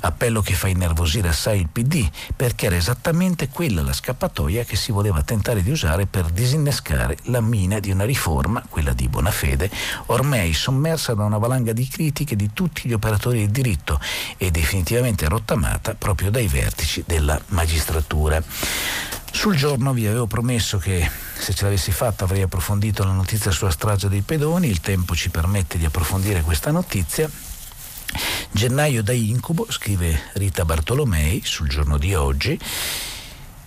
Appello che fa innervosire assai il PD perché esattamente esattamente quella la scappatoia che si voleva tentare di usare per disinnescare la mina di una riforma, quella di Bonafede, ormai sommersa da una valanga di critiche di tutti gli operatori del diritto e definitivamente rottamata proprio dai vertici della magistratura. Sul giorno vi avevo promesso che se ce l'avessi fatta avrei approfondito la notizia sulla strage dei pedoni, il tempo ci permette di approfondire questa notizia. Gennaio da incubo, scrive Rita Bartolomei sul giorno di oggi.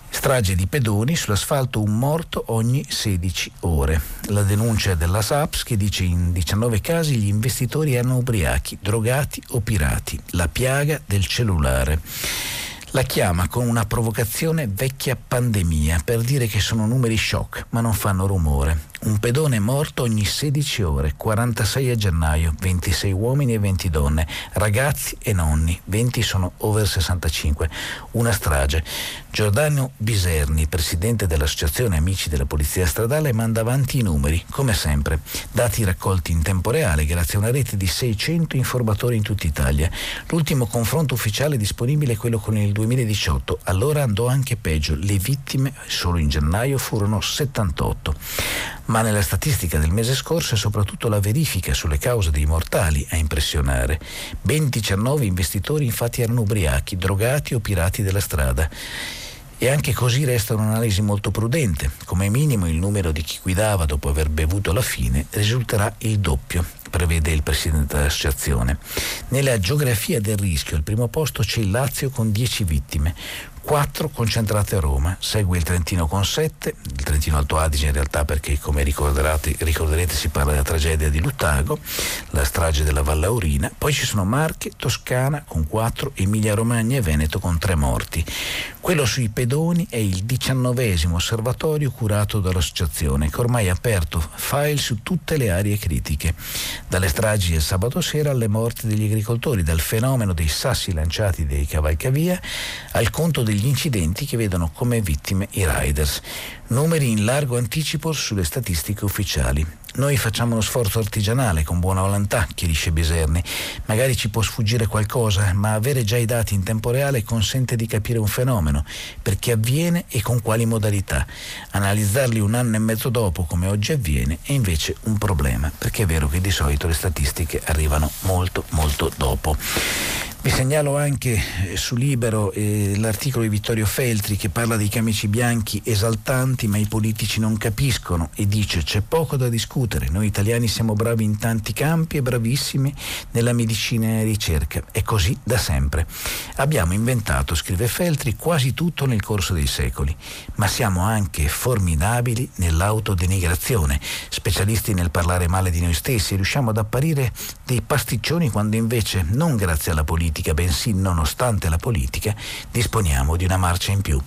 Strage di pedoni sull'asfalto un morto ogni 16 ore. La denuncia della SAPS che dice in 19 casi gli investitori erano ubriachi, drogati o pirati. La piaga del cellulare la chiama con una provocazione vecchia pandemia per dire che sono numeri shock, ma non fanno rumore. Un pedone morto ogni 16 ore, 46 a gennaio, 26 uomini e 20 donne, ragazzi e nonni, 20 sono over 65. Una strage. Giordano Biserni, presidente dell'Associazione Amici della Polizia Stradale, manda avanti i numeri, come sempre. Dati raccolti in tempo reale grazie a una rete di 600 informatori in tutta Italia. L'ultimo confronto ufficiale disponibile è quello con il 2018. Allora andò anche peggio. Le vittime solo in gennaio furono 78 ma nella statistica del mese scorso è soprattutto la verifica sulle cause dei mortali a impressionare. Ben 19 investitori infatti erano ubriachi, drogati o pirati della strada. E anche così resta un'analisi molto prudente. Come minimo il numero di chi guidava dopo aver bevuto alla fine risulterà il doppio, prevede il presidente dell'associazione. Nella geografia del rischio al primo posto c'è il Lazio con 10 vittime, 4 concentrate a Roma, segue il Trentino con 7, il Trentino Alto Adige in realtà perché come ricorderete si parla della tragedia di Lutago, la strage della Vallaurina, poi ci sono Marche, Toscana con 4, Emilia Romagna e Veneto con 3 morti. Quello sui pedoni è il diciannovesimo osservatorio curato dall'associazione che ormai ha aperto file su tutte le aree critiche, dalle stragi del sabato sera alle morti degli agricoltori, dal fenomeno dei sassi lanciati dei cavalcavia al conto degli incidenti che vedono come vittime i riders. Numeri in largo anticipo sulle statistiche ufficiali. Noi facciamo uno sforzo artigianale con buona volontà, chiarisce Biserni. Magari ci può sfuggire qualcosa, ma avere già i dati in tempo reale consente di capire un fenomeno, perché avviene e con quali modalità. Analizzarli un anno e mezzo dopo, come oggi avviene, è invece un problema, perché è vero che di solito le statistiche arrivano molto, molto dopo. Vi segnalo anche eh, su Libero eh, l'articolo di Vittorio Feltri che parla dei camici bianchi esaltanti ma i politici non capiscono e dice c'è poco da discutere, noi italiani siamo bravi in tanti campi e bravissimi nella medicina e ricerca, è così da sempre. Abbiamo inventato, scrive Feltri, quasi tutto nel corso dei secoli, ma siamo anche formidabili nell'autodenigrazione, specialisti nel parlare male di noi stessi, riusciamo ad apparire dei pasticcioni quando invece non grazie alla politica politica, bensì nonostante la politica, disponiamo di una marcia in più.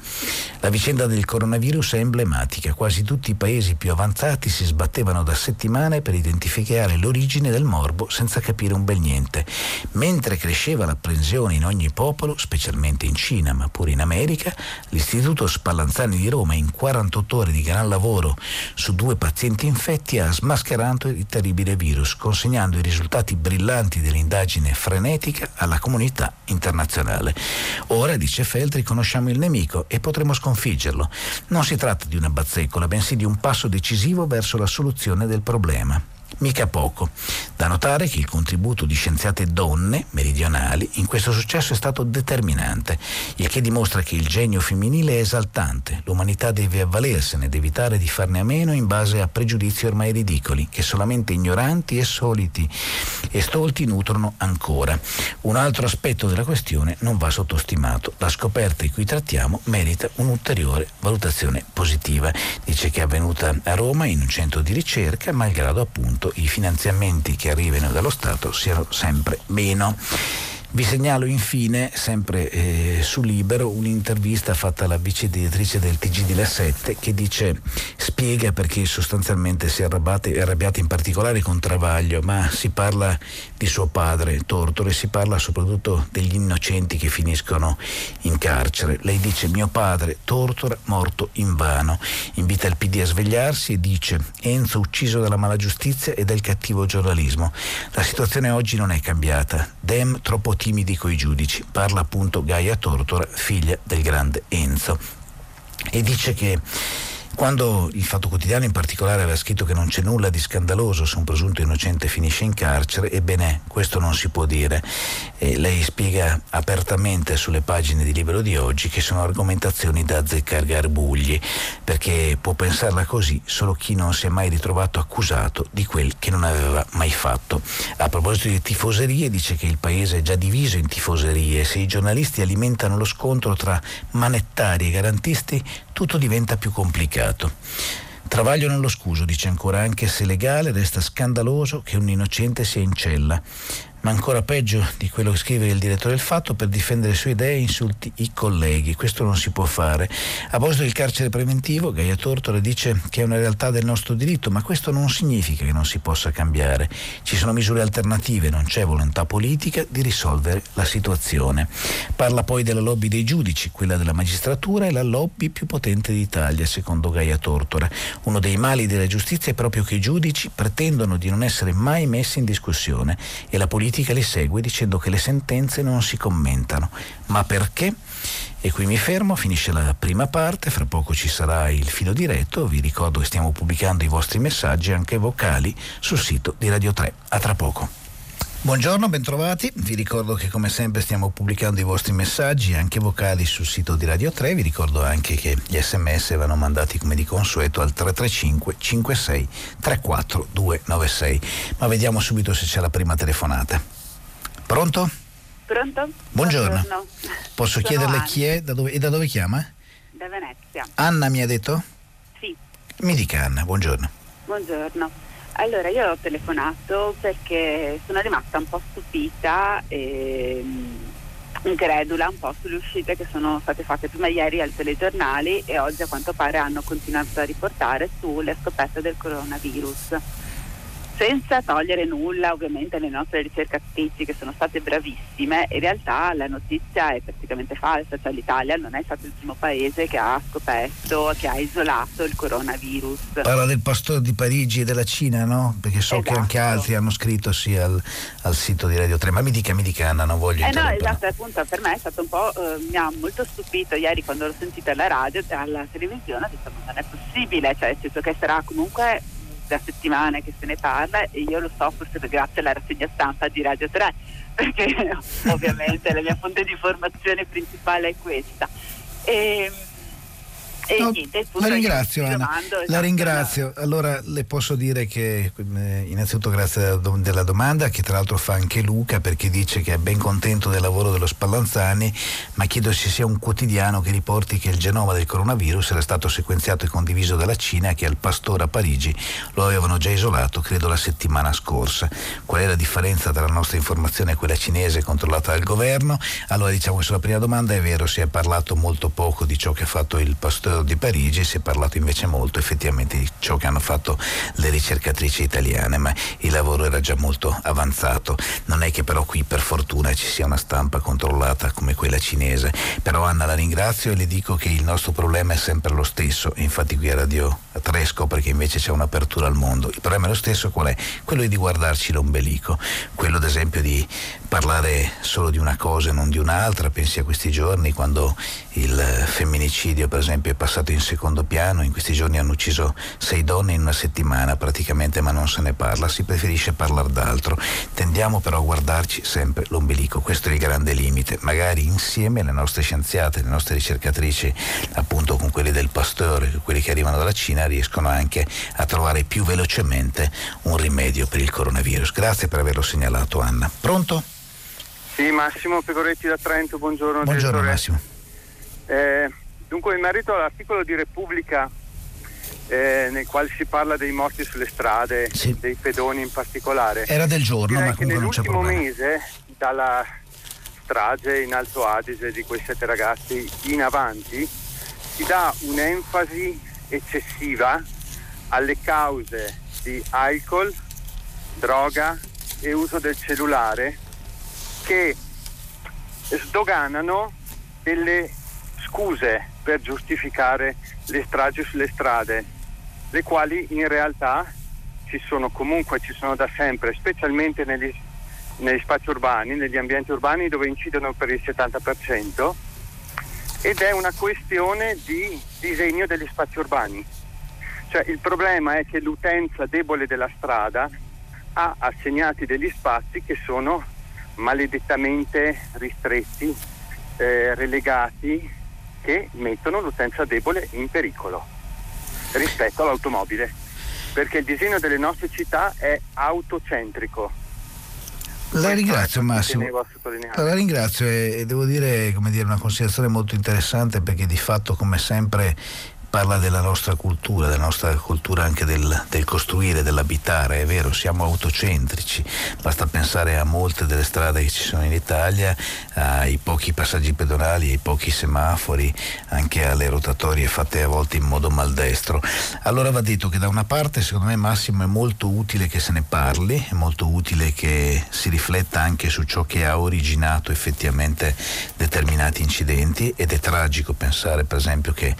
La vicenda del coronavirus è emblematica, quasi tutti i paesi più avanzati si sbattevano da settimane per identificare l'origine del morbo senza capire un bel niente. Mentre cresceva l'apprensione in ogni popolo, specialmente in Cina, ma pure in America, l'Istituto Spallanzani di Roma in 48 ore di gran lavoro su due pazienti infetti ha smascherato il terribile virus, consegnando i risultati brillanti dell'indagine frenetica alla comunità comunità internazionale. Ora, dice Feltri, conosciamo il nemico e potremo sconfiggerlo. Non si tratta di una bazzecola, bensì di un passo decisivo verso la soluzione del problema mica poco. Da notare che il contributo di scienziate donne meridionali in questo successo è stato determinante, il che dimostra che il genio femminile è esaltante, l'umanità deve avvalersene ed evitare di farne a meno in base a pregiudizi ormai ridicoli, che solamente ignoranti e soliti e stolti nutrono ancora. Un altro aspetto della questione non va sottostimato. La scoperta di cui trattiamo merita un'ulteriore valutazione positiva. Dice che è avvenuta a Roma in un centro di ricerca, malgrado appunto i finanziamenti che arrivano dallo Stato siano sempre meno. Vi segnalo infine, sempre eh, su Libero, un'intervista fatta alla vice direttrice del TG di La 7 che dice, spiega perché sostanzialmente si è arrabbiata in particolare con Travaglio, ma si parla di suo padre, Tortore, si parla soprattutto degli innocenti che finiscono in carcere. Lei dice, mio padre, Tortora, morto invano. Invita il PD a svegliarsi e dice, Enzo ucciso dalla mala giustizia e dal cattivo giornalismo. La situazione oggi non è cambiata. Dem troppo timidi coi giudici. Parla appunto Gaia Tortora, figlia del grande Enzo. E dice che quando il Fatto Quotidiano in particolare aveva scritto che non c'è nulla di scandaloso se un presunto innocente finisce in carcere, ebbene questo non si può dire. E lei spiega apertamente sulle pagine di Libero di oggi che sono argomentazioni da azzeccare garbugli, perché può pensarla così solo chi non si è mai ritrovato accusato di quel che non aveva mai fatto. A proposito di tifoserie, dice che il paese è già diviso in tifoserie se i giornalisti alimentano lo scontro tra manettari e garantisti, tutto diventa più complicato. Travaglio nello scuso, dice ancora, anche se legale, resta scandaloso che un innocente sia in cella ma ancora peggio di quello che scrive il direttore del fatto, per difendere le sue idee insulti i colleghi. Questo non si può fare. A proposito del carcere preventivo, Gaia Tortore dice che è una realtà del nostro diritto, ma questo non significa che non si possa cambiare. Ci sono misure alternative, non c'è volontà politica di risolvere la situazione. Parla poi della lobby dei giudici, quella della magistratura è la lobby più potente d'Italia, secondo Gaia Tortora. Uno dei mali della giustizia è proprio che i giudici pretendono di non essere mai messi in discussione e la politica politica li segue dicendo che le sentenze non si commentano. Ma perché? E qui mi fermo, finisce la prima parte, fra poco ci sarà il filo diretto, vi ricordo che stiamo pubblicando i vostri messaggi anche vocali sul sito di Radio 3. A tra poco. Buongiorno, bentrovati. Vi ricordo che come sempre stiamo pubblicando i vostri messaggi anche vocali sul sito di Radio 3. Vi ricordo anche che gli sms vanno mandati come di consueto al 335 56 34 296. Ma vediamo subito se c'è la prima telefonata. Pronto? Pronto? Buongiorno. Buongiorno. Posso Sono chiederle Anna. chi è da dove, e da dove chiama? Da Venezia. Anna mi ha detto? Sì. Mi dica Anna, buongiorno. Buongiorno. Allora, io ho telefonato perché sono rimasta un po' stupita e mm, incredula un po' sulle uscite che sono state fatte prima ieri al telegiornali e oggi a quanto pare hanno continuato a riportare sulle scoperte del coronavirus senza togliere nulla ovviamente alle nostre ricercatrici che sono state bravissime, in realtà la notizia è praticamente falsa, cioè l'Italia non è stato il primo paese che ha scoperto, che ha isolato il coronavirus. Parla del pastore di Parigi e della Cina, no? Perché so esatto. che anche esatto. altri hanno scritto sì al, al, sito di Radio 3, ma mi dica, mi dica Anna, non voglio... Eh no, esatto, appunto per me è stato un po', eh, mi ha molto stupito ieri quando l'ho sentita alla radio alla televisione, ho detto ma non è possibile, cioè nel senso che sarà comunque da settimane che se ne parla e io lo so forse grazie alla rassegna stampa di Radio 3 [LAUGHS] perché ovviamente la mia fonte di formazione principale è questa. E, e no, niente, la ringrazio Anna, domando, esatto, la ringrazio. Allora le posso dire che eh, innanzitutto grazie della domanda che tra l'altro fa anche Luca perché dice che è ben contento del lavoro dello Spallanzani ma chiedo se sia un quotidiano che riporti che il genoma del coronavirus era stato sequenziato e condiviso dalla Cina che al Pastore a Parigi lo avevano già isolato credo la settimana scorsa. Qual è la differenza tra la nostra informazione e quella cinese controllata dal governo? Allora diciamo che sulla prima domanda è vero si è parlato molto poco di ciò che ha fatto il Pastore di Parigi si è parlato invece molto effettivamente di ciò che hanno fatto le ricercatrici italiane, ma il lavoro era già molto avanzato. Non è che però qui per fortuna ci sia una stampa controllata come quella cinese. Però Anna la ringrazio e le dico che il nostro problema è sempre lo stesso. Infatti qui a Radio 3 scopre che invece c'è un'apertura al mondo. Il problema è lo stesso qual è? Quello di guardarci l'ombelico, quello ad esempio di parlare solo di una cosa e non di un'altra. Pensi a questi giorni quando il femminicidio per esempio è passato in secondo piano, in questi giorni hanno ucciso sei donne in una settimana praticamente ma non se ne parla, si preferisce parlare d'altro. Tendiamo però a guardarci sempre l'ombelico, questo è il grande limite, magari insieme le nostre scienziate, le nostre ricercatrici appunto con quelli del Pastore, quelli che arrivano dalla Cina riescono anche a trovare più velocemente un rimedio per il coronavirus. Grazie per averlo segnalato Anna. Pronto? Sì, Massimo Pecoretti da Trento, buongiorno. Buongiorno direttore. Massimo. Eh, Dunque, in merito all'articolo di Repubblica eh, nel quale si parla dei morti sulle strade, sì. dei pedoni in particolare. Era del giorno, ma che nell'ultimo mese, dalla strage in Alto Adige di quei sette ragazzi in avanti, si dà un'enfasi eccessiva alle cause di alcol, droga e uso del cellulare che sdoganano delle scuse per giustificare le stragi sulle strade, le quali in realtà ci sono comunque, ci sono da sempre, specialmente negli negli spazi urbani, negli ambienti urbani dove incidono per il 70% ed è una questione di disegno degli spazi urbani. Cioè, il problema è che l'utenza debole della strada ha assegnati degli spazi che sono maledettamente ristretti, eh, relegati, che mettono l'utenza debole in pericolo rispetto all'automobile, perché il disegno delle nostre città è autocentrico. La ringrazio Massimo, la ringrazio e, devo dire, dire una considerazione molto interessante perché di fatto come sempre parla della nostra cultura, della nostra cultura anche del, del, costruire, dell'abitare, è vero, siamo autocentrici, basta pensare a molte delle strade che ci sono in Italia, ai pochi passaggi pedonali, ai pochi semafori, anche alle rotatorie fatte a volte in modo maldestro. Allora va detto che da una parte secondo me Massimo è molto utile che se ne parli, è molto utile che si rifletta anche su ciò che ha originato effettivamente determinati incidenti ed è tragico pensare per esempio che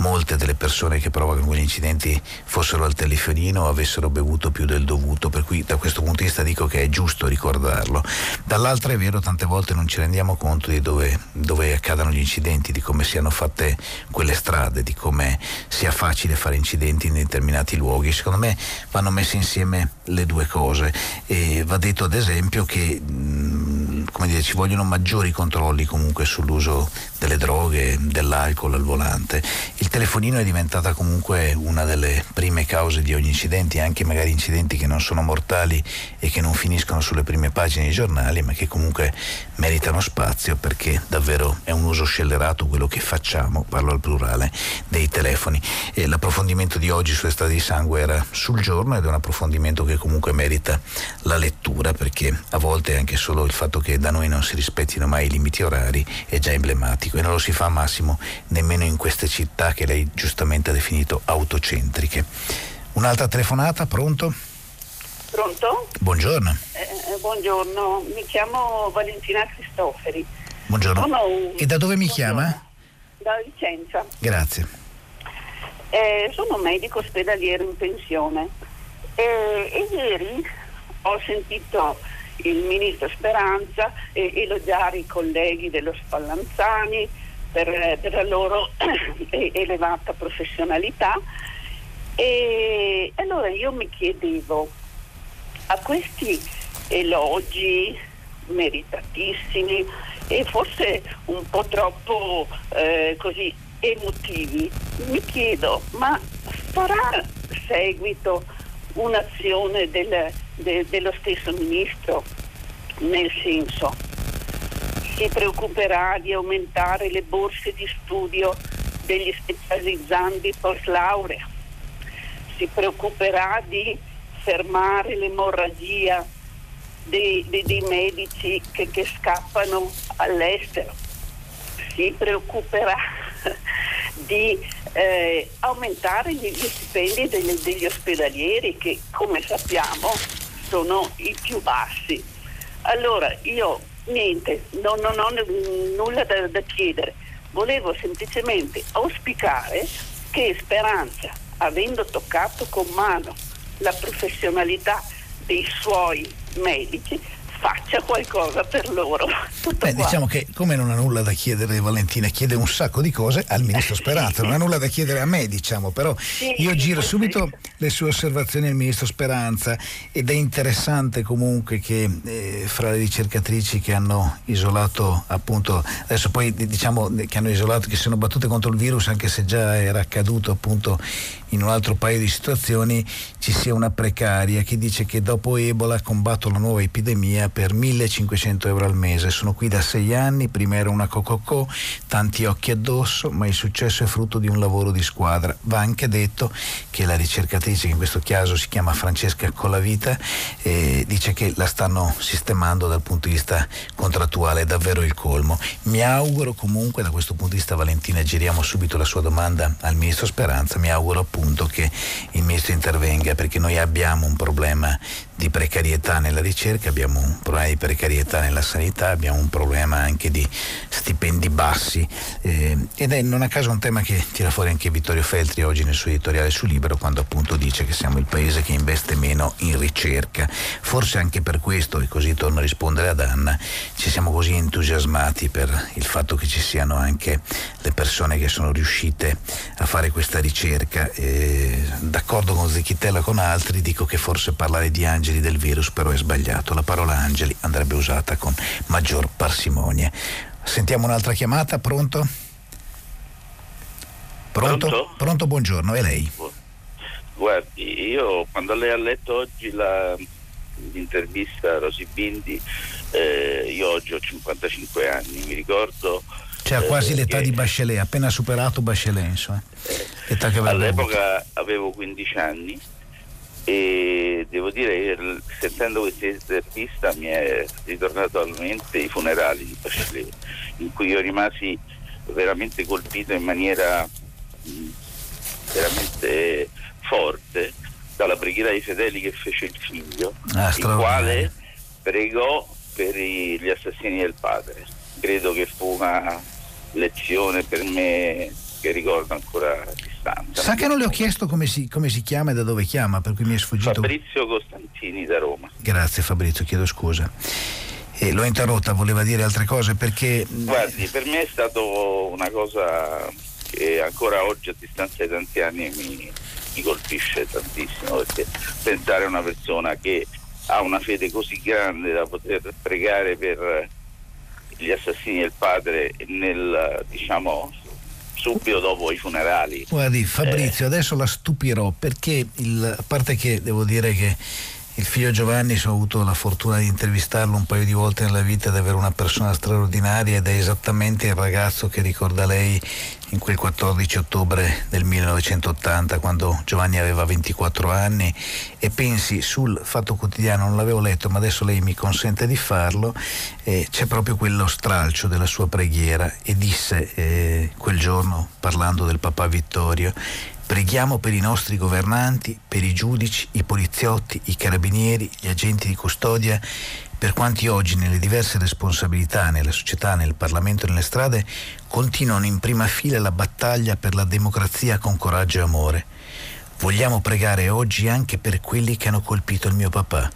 molte delle persone che provocano quegli incidenti fossero al telefonino o avessero bevuto più del dovuto, per cui da questo punto di vista dico che è giusto ricordarlo. Dall'altra è vero, tante volte non ci rendiamo conto di dove, dove accadano gli incidenti, di come siano fatte quelle strade, di come sia facile fare incidenti in determinati luoghi. Secondo me vanno messe insieme le due cose e va detto ad esempio che mh, dire, ci vogliono maggiori controlli comunque sull'uso delle droghe, dell'alcol al volante. Il telefonino è diventata comunque una delle prime cause di ogni incidente, anche magari incidenti che non sono mortali e che non finiscono sulle prime pagine dei giornali, ma che comunque meritano spazio perché davvero è un uso scellerato quello che facciamo, parlo al plurale, dei telefoni. E l'approfondimento di oggi sulle strade di sangue era sul giorno ed è un approfondimento che comunque merita la lettura perché a volte anche solo il fatto che da noi non si rispettino mai i limiti orari è già emblematico e non lo si fa Massimo nemmeno in queste città che lei giustamente ha definito autocentriche. Un'altra telefonata, pronto? Pronto? Buongiorno. Eh, eh buongiorno, mi chiamo Valentina Cristoferi. Buongiorno. Un... E da dove mi buongiorno. chiama? Da Vicenza. Grazie. Eh, sono medico ospedaliero in pensione e, e ieri ho sentito il ministro Speranza e elogiare i colleghi dello Spallanzani per, per la loro [CLEARS THROAT] elevata professionalità. E allora io mi chiedevo a questi elogi meritatissimi e forse un po' troppo eh, così emotivi, mi chiedo ma farà seguito un'azione del, de, dello stesso ministro nel senso si preoccuperà di aumentare le borse di studio degli specializzanti post laurea, si preoccuperà di fermare l'emorragia dei, dei, dei medici che, che scappano all'estero, si preoccuperà [LAUGHS] di eh, aumentare gli, gli stipendi degli, degli, ospedalieri che come sappiamo sono i più bassi. Allora io niente, no, non ho nulla da, da chiedere, volevo semplicemente auspicare che Speranza, avendo toccato con mano la professionalità dei suoi medici, faccia qualcosa per loro. Beh, diciamo che come non ha nulla da chiedere Valentina, chiede un sacco di cose al ministro [LAUGHS] Speranza, non ha nulla da chiedere a me, diciamo, però sì, io giro subito le sue osservazioni al ministro Speranza ed è interessante comunque che eh, fra le ricercatrici che hanno isolato appunto, adesso poi diciamo che hanno isolato, che sono battute contro il virus anche se già era accaduto appunto in un altro paio di situazioni, ci sia una precaria che dice che dopo Ebola combatto la nuova epidemia per 1500 euro al mese. Sono qui da sei anni, prima era una cococò, tanti occhi addosso, ma il successo è frutto di un lavoro di squadra. Va anche detto che la ricercatrice, che in questo caso si chiama Francesca Colavita, eh, dice che la stanno sistemando dal punto di vista contrattuale, è davvero il colmo. Mi auguro comunque, da questo punto di vista Valentina, giriamo subito la sua domanda al Ministro Speranza, mi auguro appunto appunto che il ministro intervenga perché noi abbiamo un problema di precarietà nella ricerca, abbiamo un problema di precarietà nella sanità, abbiamo un problema anche di stipendi bassi eh, ed è non a caso un tema che tira fuori anche Vittorio Feltri oggi nel suo editoriale su Libero quando appunto dice che siamo il paese che investe meno in ricerca. Forse anche per questo, e così torno a rispondere ad Anna, ci siamo così entusiasmati per il fatto che ci siano anche le persone che sono riuscite a fare questa ricerca. Eh, d'accordo con Zecchitella con altri dico che forse parlare di angeli angeli del virus però è sbagliato, la parola angeli andrebbe usata con maggior parsimonia. Sentiamo un'altra chiamata, pronto? Pronto? Pronto, pronto buongiorno, è lei. Guardi, io quando lei ha letto oggi la, l'intervista a Rosy Bindi, eh, io oggi ho 55 anni, mi ricordo cioè quasi eh, l'età che, di Bachelet, appena superato Bachelet, insomma. Eh, all'epoca avevo 15 anni e devo dire che sentendo questa intervista mi è ritornato alla mente i funerali di Bachelet in cui io rimasi veramente colpito in maniera veramente forte dalla preghiera dei fedeli che fece il figlio ah, il quale pregò per gli assassini del padre. Credo che fu una lezione per me che ricordo ancora a distanza. Sa che non le ho chiesto come si, come si, chiama e da dove chiama, per cui mi è sfuggito. Fabrizio Costantini da Roma. Grazie Fabrizio, chiedo scusa. E l'ho interrotta, voleva dire altre cose perché... Guardi, per me è stato una cosa che ancora oggi a distanza di tanti anni mi, mi colpisce tantissimo, perché pensare a una persona che ha una fede così grande da poter pregare per gli assassini del padre nel diciamo subito dopo i funerali. Guardi Fabrizio, eh. adesso la stupirò perché il, a parte che devo dire che il figlio Giovanni ho avuto la fortuna di intervistarlo un paio di volte nella vita ed avere una persona straordinaria ed è esattamente il ragazzo che ricorda lei in quel 14 ottobre del 1980 quando Giovanni aveva 24 anni. E pensi sul Fatto Quotidiano, non l'avevo letto ma adesso lei mi consente di farlo, eh, c'è proprio quello stralcio della sua preghiera. E disse eh, quel giorno parlando del papà Vittorio Preghiamo per i nostri governanti, per i giudici, i poliziotti, i carabinieri, gli agenti di custodia, per quanti oggi nelle diverse responsabilità nella società, nel Parlamento e nelle strade continuano in prima fila la battaglia per la democrazia con coraggio e amore. Vogliamo pregare oggi anche per quelli che hanno colpito il mio papà,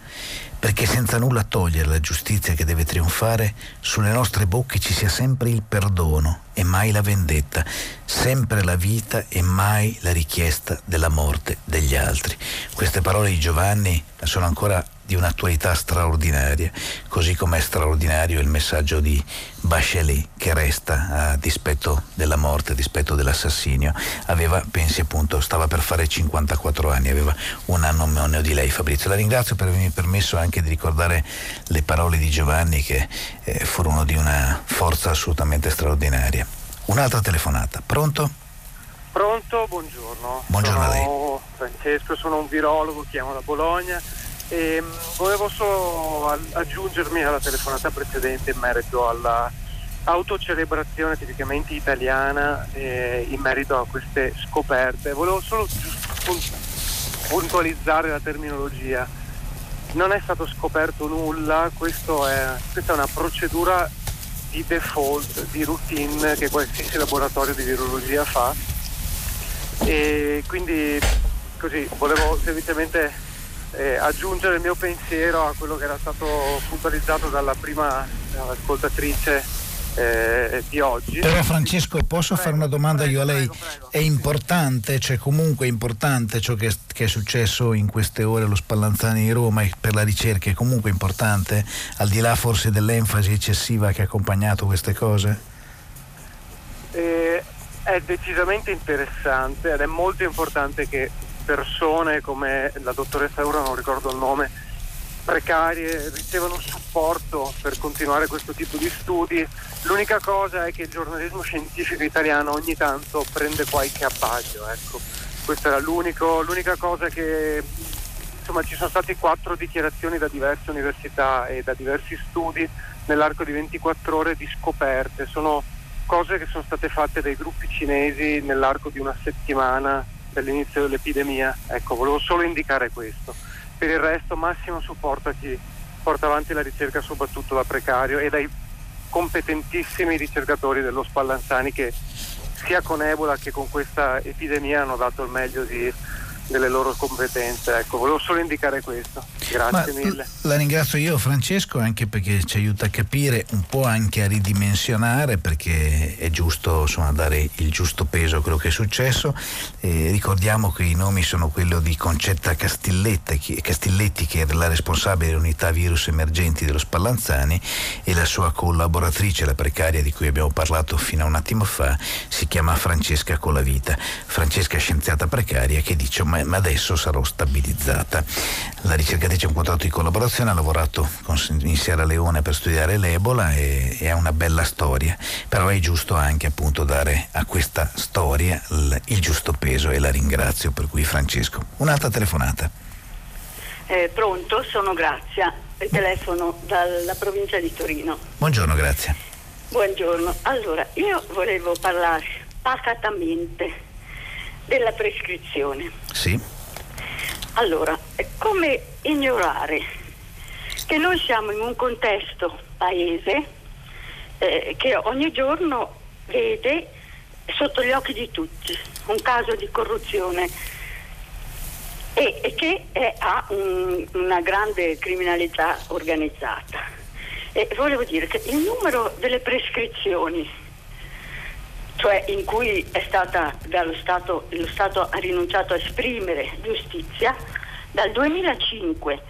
perché senza nulla togliere la giustizia che deve trionfare, sulle nostre bocche ci sia sempre il perdono e mai la vendetta, sempre la vita e mai la richiesta della morte degli altri. Queste parole di Giovanni sono ancora di un'attualità straordinaria, così come è straordinario il messaggio di Bachelet che resta a dispetto della morte, a dispetto dell'assassinio. Aveva, pensi appunto, stava per fare 54 anni, aveva un anno meno di lei Fabrizio. La ringrazio per avermi permesso anche di ricordare le parole di Giovanni che eh, furono di una forza assolutamente straordinaria. Un'altra telefonata, pronto? Pronto, buongiorno. Buongiorno sono a lei. Francesco, sono un virologo, chiamo da Bologna e mm, volevo solo aggiungermi alla telefonata precedente in merito alla autocelebrazione tipicamente italiana eh, in merito a queste scoperte. Volevo solo puntualizzare la terminologia. Non è stato scoperto nulla, è, questa è una procedura di default, di routine che qualsiasi laboratorio di virologia fa. E quindi così volevo semplicemente eh, aggiungere il mio pensiero a quello che era stato puntualizzato dalla prima ascoltatrice eh, di oggi. Però Francesco posso prego, fare una domanda prego, io a lei? Prego, è importante, cioè comunque è importante ciò che, che, è successo in queste ore allo Spallanzani di Roma per la ricerca, è comunque importante, al di là forse dell'enfasi eccessiva che ha accompagnato queste cose? Eh, è decisamente interessante ed è molto importante che persone come la dottoressa Euro, non ricordo il nome, precarie ricevono supporto per continuare questo tipo di studi. L'unica cosa è che il giornalismo scientifico italiano ogni tanto prende qualche abbaglio. Ecco. Questa era l'unica cosa che insomma ci sono state quattro dichiarazioni da diverse università e da diversi studi nell'arco di 24 ore di scoperte. Sono cose che sono state fatte dai gruppi cinesi nell'arco di una settimana dall'inizio dell'epidemia. Ecco, volevo solo indicare questo. Per il resto massimo supporto a chi porta avanti la ricerca soprattutto da precario e dai competentissimi ricercatori dello Spallanzani che sia con Ebola che con questa epidemia hanno dato il meglio di delle loro competenze. Ecco, volevo solo indicare questo. Grazie Ma mille. La ringrazio io Francesco anche perché ci aiuta a capire, un po' anche a ridimensionare perché è giusto insomma, dare il giusto peso a quello che è successo. Eh, ricordiamo che i nomi sono quello di Concetta Castilletti che era la responsabile dell'unità virus emergenti dello Spallanzani e la sua collaboratrice, la precaria di cui abbiamo parlato fino a un attimo fa, si chiama Francesca Colavita. Francesca scienziata precaria che dice ma, adesso sarò stabilizzata. La ricercatrice ha un contratto di collaborazione, ha lavorato in Sierra Leone per studiare l'Ebola e, e, ha una bella storia, però è giusto anche appunto dare a questa storia il, il giusto peso e la ringrazio per cui Francesco. Un'altra telefonata. Eh, pronto, sono Grazia, telefono dalla provincia di Torino. Buongiorno, Grazia. Buongiorno, allora io volevo parlare pacatamente della prescrizione. Sì. Allora, come ignorare che noi siamo in un contesto paese eh, che ogni giorno vede sotto gli occhi di tutti un caso di corruzione e, e che è, ha un, una grande criminalità organizzata. E volevo dire che il numero delle prescrizioni cioè in cui è stata dallo Stato, lo Stato ha rinunciato a esprimere giustizia, dal 2005,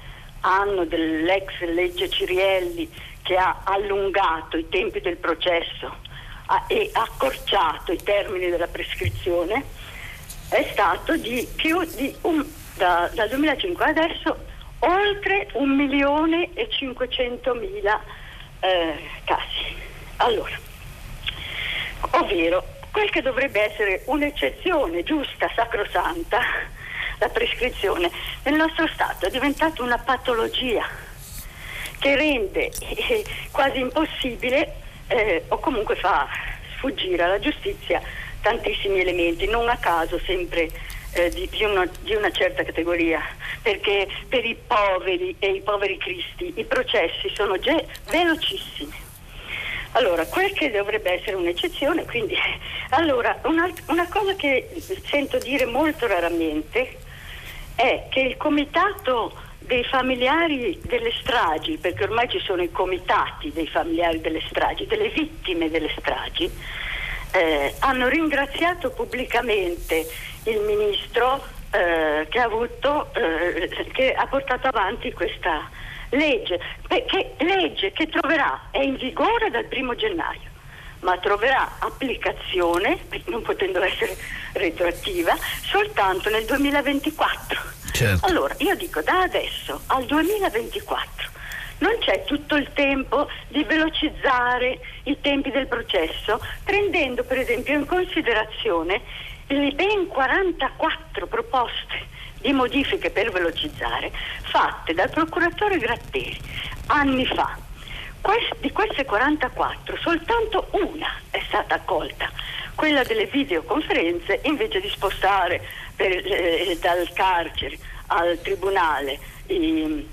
anno dell'ex legge Cirielli che ha allungato i tempi del processo e accorciato i termini della prescrizione, è stato di più di un, da, dal 2005 adesso oltre un milione e 500 mila eh, casi. Allora, ovvero quel che dovrebbe essere un'eccezione giusta, sacrosanta, la prescrizione, nel nostro Stato è diventata una patologia che rende [LAUGHS] quasi impossibile eh, o comunque fa sfuggire alla giustizia tantissimi elementi, non a caso sempre eh, di, di, una, di, una, certa categoria, perché per i poveri e i poveri cristi i processi sono già velocissimi allora, quel che dovrebbe essere un'eccezione, quindi, [LAUGHS] allora, una, una cosa che sento dire molto raramente è che il comitato dei familiari delle stragi, perché ormai ci sono i comitati dei familiari delle stragi, delle vittime delle stragi, eh, hanno ringraziato pubblicamente il ministro eh, che, ha avuto, eh, che ha portato avanti questa, legge, che, legge che troverà, è in vigore dal primo gennaio, ma troverà applicazione, non potendo essere retroattiva, soltanto nel 2024. Certo. Allora, io dico da adesso al 2024 non c'è tutto il tempo di velocizzare i tempi del processo, prendendo per esempio in considerazione le ben 44 proposte di modifiche per velocizzare fatte dal procuratore Gratteri anni fa. Quest, di queste 44 soltanto una è stata accolta, quella delle videoconferenze invece di spostare per, eh, dal carcere al tribunale i,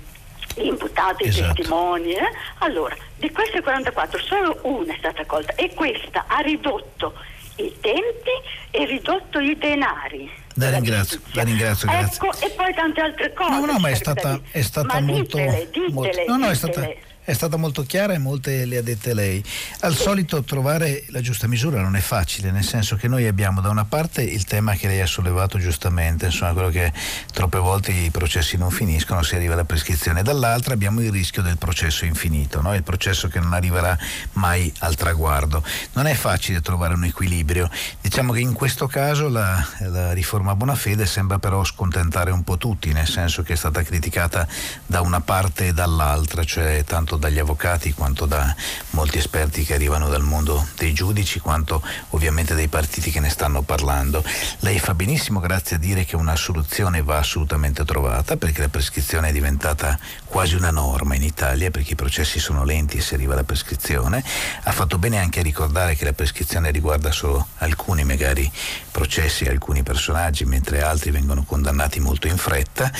gli imputati, esatto. i testimoni. Eh? Allora, di queste 44 solo una è stata accolta e questa ha ridotto i tempi e ridotto i denari. La ringrazio, la ringrazio, ecco, e poi tante altre cose. No, no, ma è stata, è stata molto, ditele, ditele, molto. No, no, è stata è stata molto chiara e molte le ha dette lei. Al solito trovare la giusta misura non è facile, nel senso che noi abbiamo da una parte il tema che lei ha sollevato giustamente, insomma quello che troppe volte i processi non finiscono, si arriva alla prescrizione, dall'altra abbiamo il rischio del processo infinito, no? il processo che non arriverà mai al traguardo. Non è facile trovare un equilibrio, diciamo che in questo caso la, la riforma Bonafede sembra però scontentare un po' tutti, nel senso che è stata criticata da una parte e dall'altra, cioè tanto tanto dagli avvocati quanto da molti esperti che arrivano dal mondo dei giudici, quanto ovviamente dai partiti che ne stanno parlando. Lei fa benissimo, grazie a dire che una soluzione va assolutamente trovata perché la prescrizione è diventata quasi una norma in Italia perché i processi sono lenti e si arriva alla prescrizione. Ha fatto bene anche a ricordare che la prescrizione riguarda solo alcuni magari processi, alcuni personaggi, mentre altri vengono condannati molto in fretta.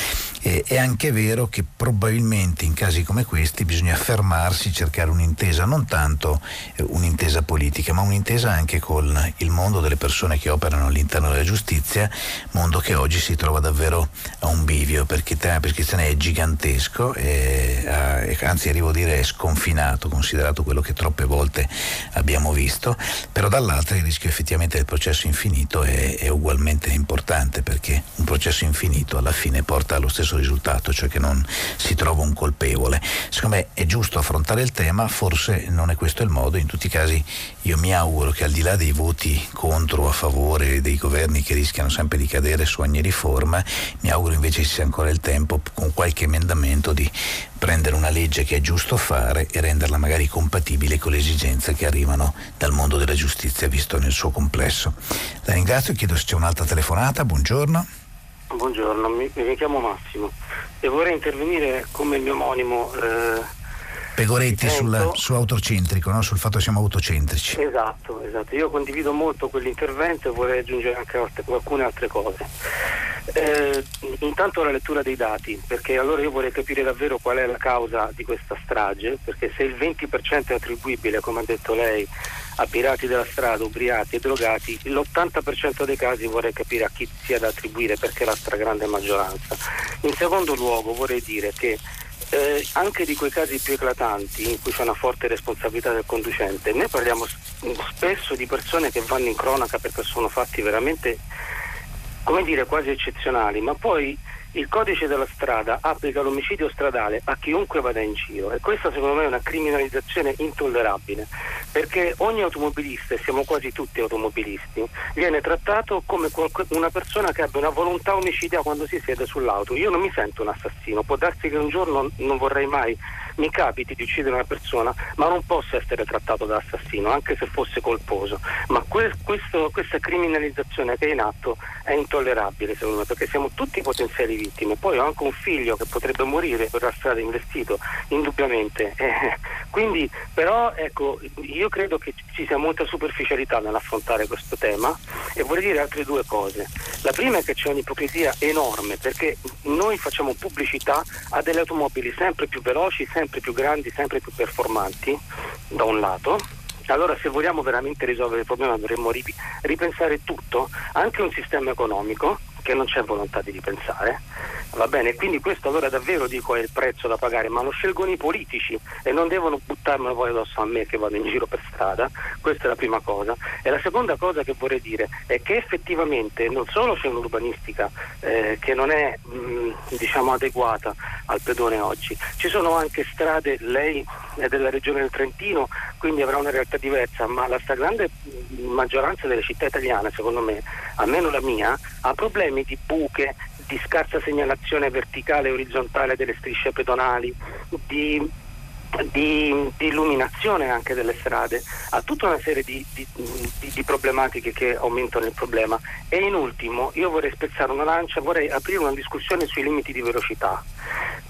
E, è anche vero che probabilmente in casi come questi bisogna fermarsi, cercare un'intesa, non tanto eh, un'intesa politica, ma un'intesa anche con il mondo delle persone che operano all'interno della giustizia, mondo che oggi si trova davvero a un bivio perché il tema della prescrizione è gigantesco, e, anzi arrivo a dire è sconfinato, considerato quello che troppe volte abbiamo visto, però dall'altra il rischio effettivamente del processo infinito è, è ugualmente importante perché un processo infinito alla fine porta allo stesso risultato, cioè che non si trova un colpevole. Secondo me è giusto affrontare il tema, forse non è questo il modo, in tutti i casi io mi auguro che al di là dei voti contro o a favore dei governi che rischiano sempre di cadere su ogni riforma, mi auguro invece ci sia ancora il tempo con qualche emendamento di prendere una legge che è giusto fare e renderla magari compatibile con le esigenze che arrivano dal mondo della giustizia visto nel suo complesso. La ringrazio, chiedo se c'è un'altra telefonata, buongiorno. Buongiorno, mi, mi chiamo Massimo e vorrei intervenire come mio omonimo eh, Pegoretti sul, su autocentrico, no? sul fatto che siamo autocentrici. Esatto, esatto. Io condivido molto quell'intervento e vorrei aggiungere anche alcune altre cose. Eh, intanto la lettura dei dati, perché allora io vorrei capire davvero qual è la causa di questa strage, perché se il 20% è attribuibile, come ha detto lei, a pirati della strada, ubriachi e drogati, l'80% dei casi vorrei capire a chi sia da attribuire perché la stragrande maggioranza. In secondo luogo vorrei dire che eh, anche di quei casi più eclatanti in cui c'è una forte responsabilità del conducente, noi parliamo spesso di persone che vanno in cronaca perché sono fatti veramente, come dire, quasi eccezionali, ma poi il codice della strada applica l'omicidio stradale a chiunque vada in giro e questa secondo me è una criminalizzazione intollerabile perché ogni automobilista, e siamo quasi tutti automobilisti, viene trattato come una persona che abbia una volontà omicidia quando si siede sull'auto. Io non mi sento un assassino, può darsi che un giorno non vorrei mai mi capiti di uccidere una persona, ma non posso essere trattato da assassino, anche se fosse colposo. Ma que- questo, questa criminalizzazione che è in atto è intollerabile secondo me, perché siamo tutti potenziali vittime. Poi ho anche un figlio che potrebbe morire per la strada investito, indubbiamente. Eh, [LAUGHS] quindi, però, ecco, io credo che ci sia molta superficialità nell'affrontare questo tema e vorrei dire altre due cose. La prima è che c'è un'ipocrisia enorme perché noi facciamo pubblicità a delle automobili sempre più veloci, sempre più grandi, sempre più performanti, da un lato, allora se vogliamo veramente risolvere il problema dovremmo ripensare tutto, anche un sistema economico che non c'è volontà di ripensare. Va bene, quindi questo allora davvero dico è il prezzo da pagare, ma lo scelgono i politici e non devono buttarmelo poi addosso a me che vado in giro per strada, questa è la prima cosa. E la seconda cosa che vorrei dire è che effettivamente non solo c'è un'urbanistica eh, che non è mh, diciamo adeguata al pedone oggi, ci sono anche strade, lei è della regione del Trentino, quindi avrà una realtà diversa, ma la stragrande maggioranza delle città italiane, secondo me, almeno la mia, ha problemi di buche, di scarsa segnalazione verticale e orizzontale delle strisce pedonali, di, di, di illuminazione anche delle strade, ha tutta una serie di, di, problematiche che aumentano il problema. E in ultimo io vorrei spezzare una lancia, vorrei aprire una discussione sui limiti di velocità,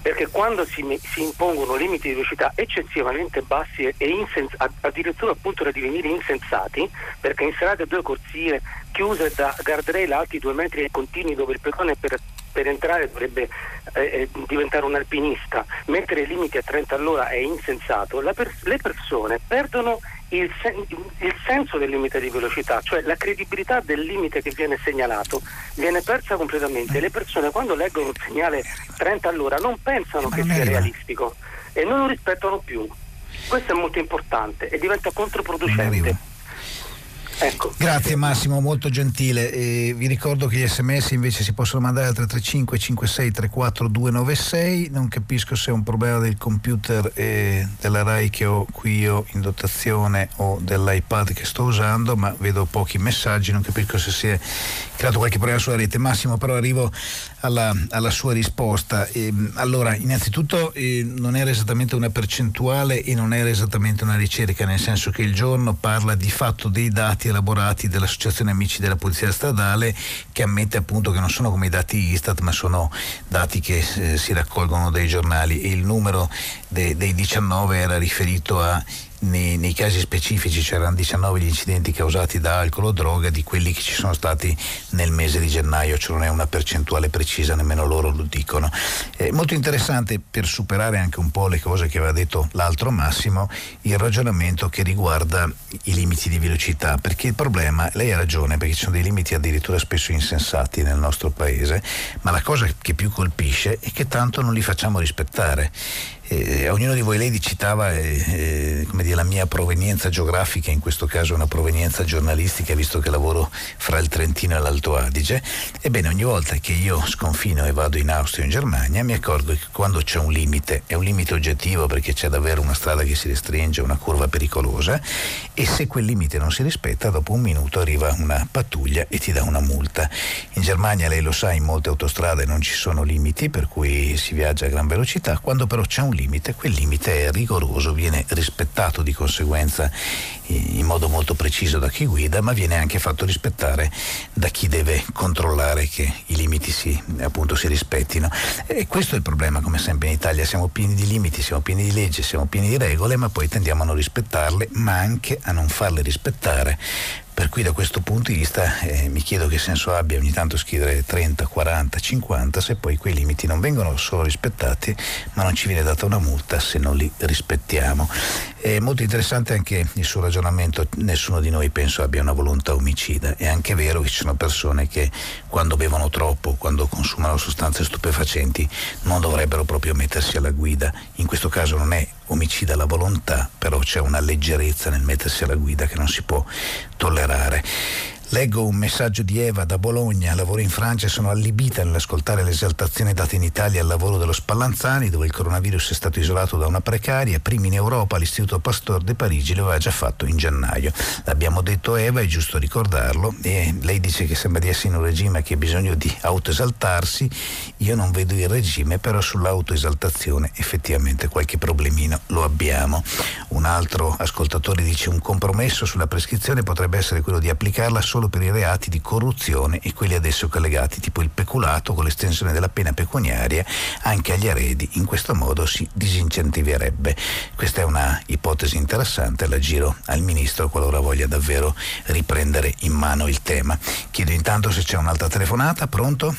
perché quando si, si impongono limiti di velocità eccessivamente bassi e insens- addirittura appunto da divenire insensati, perché in strade due corsie chiuse da guardrail alti due metri e continui dove il pedone per, per entrare dovrebbe eh, eh diventare un alpinista, mettere i limiti a 30 all'ora è insensato, per, le persone perdono il, sen- il, senso del limite di velocità, cioè la credibilità del limite che viene segnalato viene persa completamente. Le persone quando leggono un segnale 30 all'ora non pensano che sia realistico e non lo rispettano più. Questo è molto importante e diventa controproducente. Ecco. Grazie Massimo, molto gentile. E vi ricordo che gli sms invece si possono mandare al 335 56 34 296. Non capisco se è un problema del computer e della RAI che ho qui io in dotazione o dell'iPad che sto usando, ma vedo pochi messaggi, non capisco se si è creato qualche problema sulla rete. Massimo, però arrivo alla, alla sua risposta. E, allora, innanzitutto eh, non era esattamente una percentuale e non era esattamente una ricerca, nel senso che il giorno parla di fatto dei dati elaborati dall'Associazione Amici della Polizia Stradale che ammette appunto che non sono come i dati Istat, ma sono dati che eh, si raccolgono dai giornali e il numero de, dei 19 era riferito a nei, nei, casi specifici c'erano 19 gli incidenti causati da alcol o droga di quelli che ci sono stati nel mese di gennaio, cioè non è una percentuale precisa, nemmeno loro lo dicono. È molto interessante per superare anche un po' le cose che aveva detto l'altro Massimo, il ragionamento che riguarda i limiti di velocità, perché il problema, lei ha ragione, perché ci sono dei limiti addirittura spesso insensati nel nostro paese, ma la cosa che più colpisce è che tanto non li facciamo rispettare eh, ognuno di voi, lei citava eh, eh dire, la mia provenienza geografica, in questo caso una provenienza giornalistica, visto che lavoro fra il Trentino e l'Alto Adige. Ebbene, ogni volta che io sconfino e vado in Austria o in Germania, mi accorgo che quando c'è un limite, è un limite oggettivo perché c'è davvero una strada che si restringe, una curva pericolosa, e se quel limite non si rispetta, dopo un minuto arriva una pattuglia e ti dà una multa. In Germania, lei lo sa, in molte autostrade non ci sono limiti, per cui si viaggia a gran velocità. Quando però c'è un limite, quel limite è rigoroso, viene rispettato di conseguenza in modo molto preciso da chi guida, ma viene anche fatto rispettare da chi deve controllare che i limiti si, appunto, si rispettino. E questo è il problema, come sempre in Italia, siamo pieni di limiti, siamo pieni di leggi, siamo pieni di regole, ma poi tendiamo a non rispettarle, ma anche a non farle rispettare per cui da questo punto di vista eh, mi chiedo che senso abbia ogni tanto scrivere 30, 40, 50 se poi quei limiti non vengono solo rispettati ma non ci viene data una multa se non li rispettiamo. È molto interessante anche il suo ragionamento, nessuno di noi penso abbia una volontà omicida, è anche vero che ci sono persone che quando bevono troppo, quando consumano sostanze stupefacenti non dovrebbero proprio mettersi alla guida, in questo caso non è omicida la volontà, però c'è una leggerezza nel mettersi alla guida che non si può tollerare. Leggo un messaggio di Eva da Bologna, lavoro in Francia e sono allibita nell'ascoltare l'esaltazione data in Italia al lavoro dello Spallanzani, dove il coronavirus è stato isolato da una precaria. Primi in Europa l'Istituto Pasteur de Parigi lo aveva già fatto in gennaio. L'abbiamo detto Eva, è giusto ricordarlo, e lei dice che sembra di essere in un regime che ha bisogno di autoesaltarsi. Io non vedo il regime, però sull'autoesaltazione effettivamente qualche problemino lo abbiamo. Un altro ascoltatore dice un compromesso sulla prescrizione potrebbe essere quello di applicarla solo per i reati di corruzione e quelli ad esso collegati, tipo il peculato con l'estensione della pena pecuniaria anche agli eredi. In questo modo si disincentiverebbe. Questa è una ipotesi interessante, la giro al Ministro qualora voglia davvero riprendere in mano il tema. Chiedo intanto se c'è un'altra telefonata, pronto?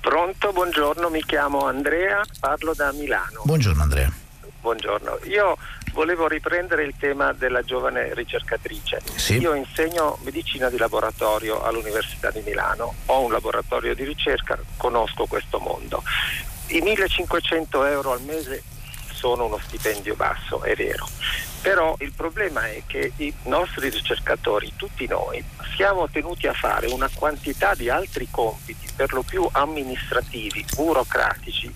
Pronto, buongiorno, mi chiamo Andrea, parlo da Milano. Buongiorno Andrea. Buongiorno, io volevo riprendere il tema della giovane ricercatrice. Sì. Io insegno medicina di laboratorio all'Università di Milano, ho un laboratorio di ricerca, conosco questo mondo. I 1500 euro al mese sono uno stipendio basso, è vero. Però il problema è che i nostri ricercatori, tutti noi, siamo tenuti a fare una quantità di altri compiti, per lo più amministrativi, burocratici,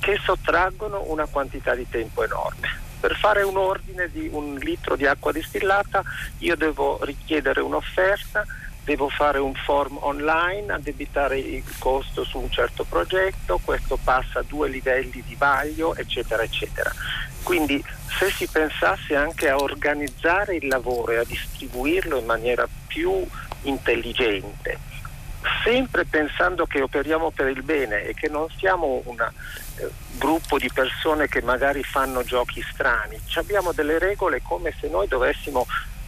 che sottraggono una quantità di tempo enorme per fare un ordine di un litro di acqua distillata io devo richiedere un'offerta, devo fare un form online, addebitare il costo su un certo progetto, questo passa a due livelli di vaglio, eccetera, eccetera. Quindi se si pensasse anche a organizzare il lavoro e a distribuirlo in maniera più intelligente, sempre pensando che operiamo per il bene e che non siamo un eh, gruppo di persone che magari fanno giochi strani, abbiamo delle regole come se noi dovessimo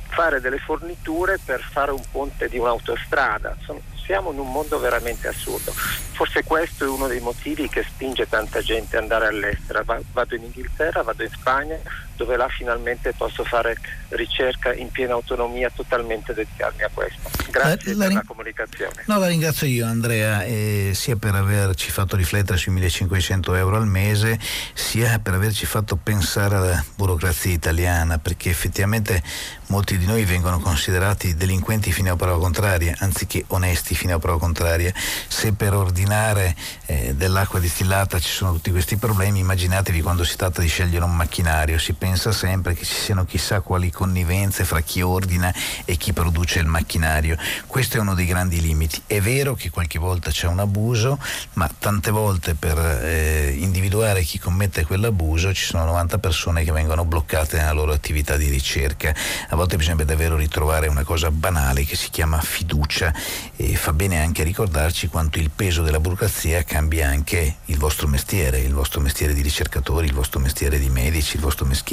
fare delle forniture per fare un ponte di un'autostrada, siamo in un mondo veramente assurdo. Forse questo è uno dei motivi che spinge tanta gente ad andare all'estero. Vado in Inghilterra, vado in Spagna, dove là finalmente posso fare ricerca in piena autonomia, totalmente dedicarmi a questo. Grazie la, la, per la comunicazione. No, la ringrazio io Andrea, eh, sia per averci fatto riflettere sui 1500 euro al mese, sia per averci fatto pensare alla burocrazia italiana, perché effettivamente molti di noi vengono considerati delinquenti fino a prova contraria, anziché onesti fino a prova contraria. Se per ordinare eh, dell'acqua distillata ci sono tutti questi problemi, immaginatevi quando si tratta di scegliere un macchinario, si pensa sempre che ci siano chissà quali connivenze fra chi ordina e chi produce il macchinario. Questo è uno dei grandi limiti. È vero che qualche volta c'è un abuso, ma tante volte per eh, individuare chi commette quell'abuso ci sono 90 persone che vengono bloccate nella loro attività di ricerca. A volte bisogna davvero ritrovare una cosa banale che si chiama fiducia e fa bene anche ricordarci quanto il peso della burocrazia cambia anche il vostro mestiere, il vostro mestiere di ricercatori, il vostro mestiere di medici, il vostro mestiere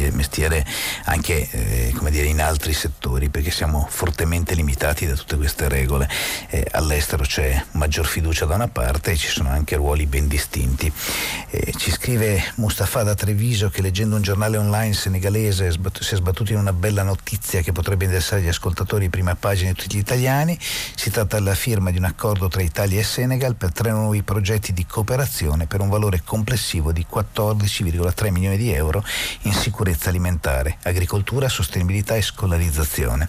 anche eh, dire, in altri settori perché siamo fortemente limitati da tutte queste regole. Eh, all'estero c'è maggior fiducia da una parte e ci sono anche ruoli ben distinti. Eh, ci scrive Mustafa da Treviso che leggendo un giornale online senegalese si è sbattuto in una bella notizia che potrebbe interessare gli ascoltatori prima pagina di tutti gli italiani. Si tratta della firma di un accordo tra Italia e Senegal per tre nuovi progetti di cooperazione per un valore complessivo di 14,3 milioni di euro in sicurezza alimentare, agricoltura, sostenibilità e scolarizzazione.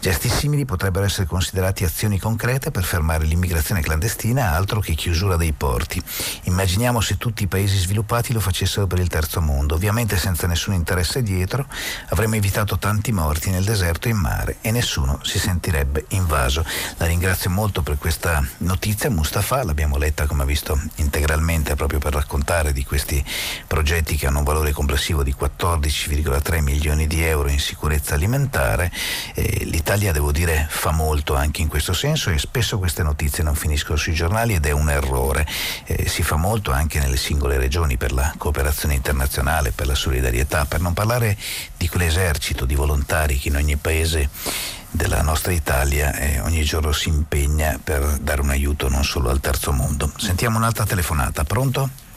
Gesti simili potrebbero essere considerati azioni concrete per fermare l'immigrazione clandestina, altro che chiusura dei porti. Immaginiamo se tutti i paesi sviluppati lo facessero per il terzo mondo, ovviamente senza nessun interesse dietro, avremmo evitato tanti morti nel deserto e in mare e nessuno si sentirebbe invaso. La ringrazio molto per questa notizia, Mustafa, l'abbiamo letta come ha visto integralmente proprio per raccontare di questi progetti che hanno un valore complessivo di 14,3 milioni di euro in sicurezza alimentare. Eh, L'Italia, devo dire, fa molto anche in questo senso e spesso queste notizie non finiscono sui giornali ed è un errore. Eh, si fa molto anche nelle singole regioni per la cooperazione internazionale, per la solidarietà, per non parlare di quell'esercito di volontari che in ogni paese della nostra Italia eh, ogni giorno si impegna per dare un aiuto non solo al terzo mondo. Sentiamo un'altra telefonata, pronto?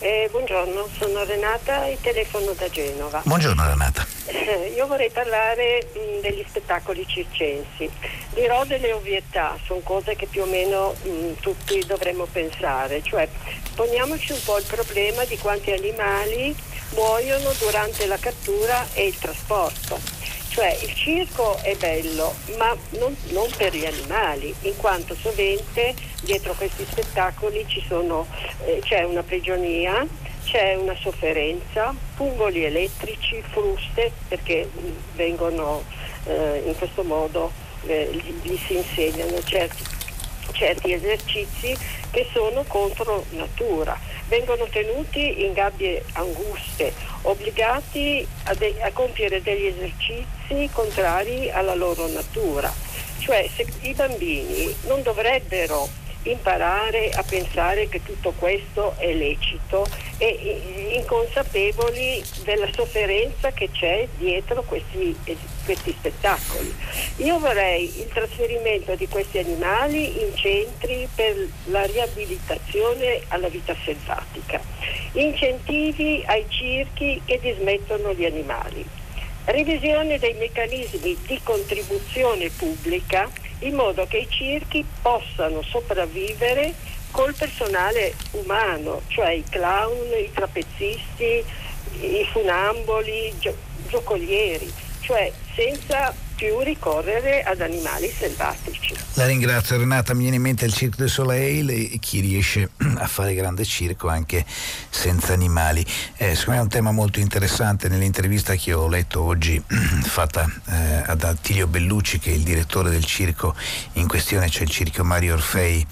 Eh, buongiorno, sono Renata e telefono da Genova. Buongiorno Renata. Eh, io vorrei parlare mh, degli spettacoli circensi. Dirò delle ovvietà, sono cose che più o meno mh, tutti dovremmo pensare, cioè poniamoci un po' il problema di quanti animali muoiono durante la cattura e il trasporto cioè il circo è bello, ma non, non, per gli animali, in quanto sovente dietro questi spettacoli sono, eh, c'è una prigionia, c'è una sofferenza, pungoli elettrici, fruste, perché vengono eh, in questo modo eh, gli, gli, si insegnano certi, certi esercizi che sono contro natura vengono tenuti in gabbie anguste, obbligati a, de- a compiere degli esercizi contrari alla loro natura. Cioè se i bambini non dovrebbero imparare a pensare che tutto questo è lecito e inconsapevoli della sofferenza che c'è dietro questi, questi spettacoli. Io vorrei il trasferimento di questi animali in centri per la riabilitazione alla vita selvatica, incentivi ai circhi che dismettono gli animali, revisione dei meccanismi di contribuzione pubblica in modo che i circhi possano sopravvivere col personale umano, cioè i clown, i trapezzisti, i funamboli, i gio- giocolieri, cioè senza più ricorrere ad animali selvatici. La ringrazio Renata, mi viene in mente il Cirque du Soleil e chi riesce [CLEARS THROAT] a fare grande circo anche senza animali. Eh, secondo me è un tema molto interessante, nell'intervista che ho letto oggi [CLEARS THROAT] fatta eh, ad Attilio Bellucci che è il direttore del circo in questione, cioè il circo Mario Orfei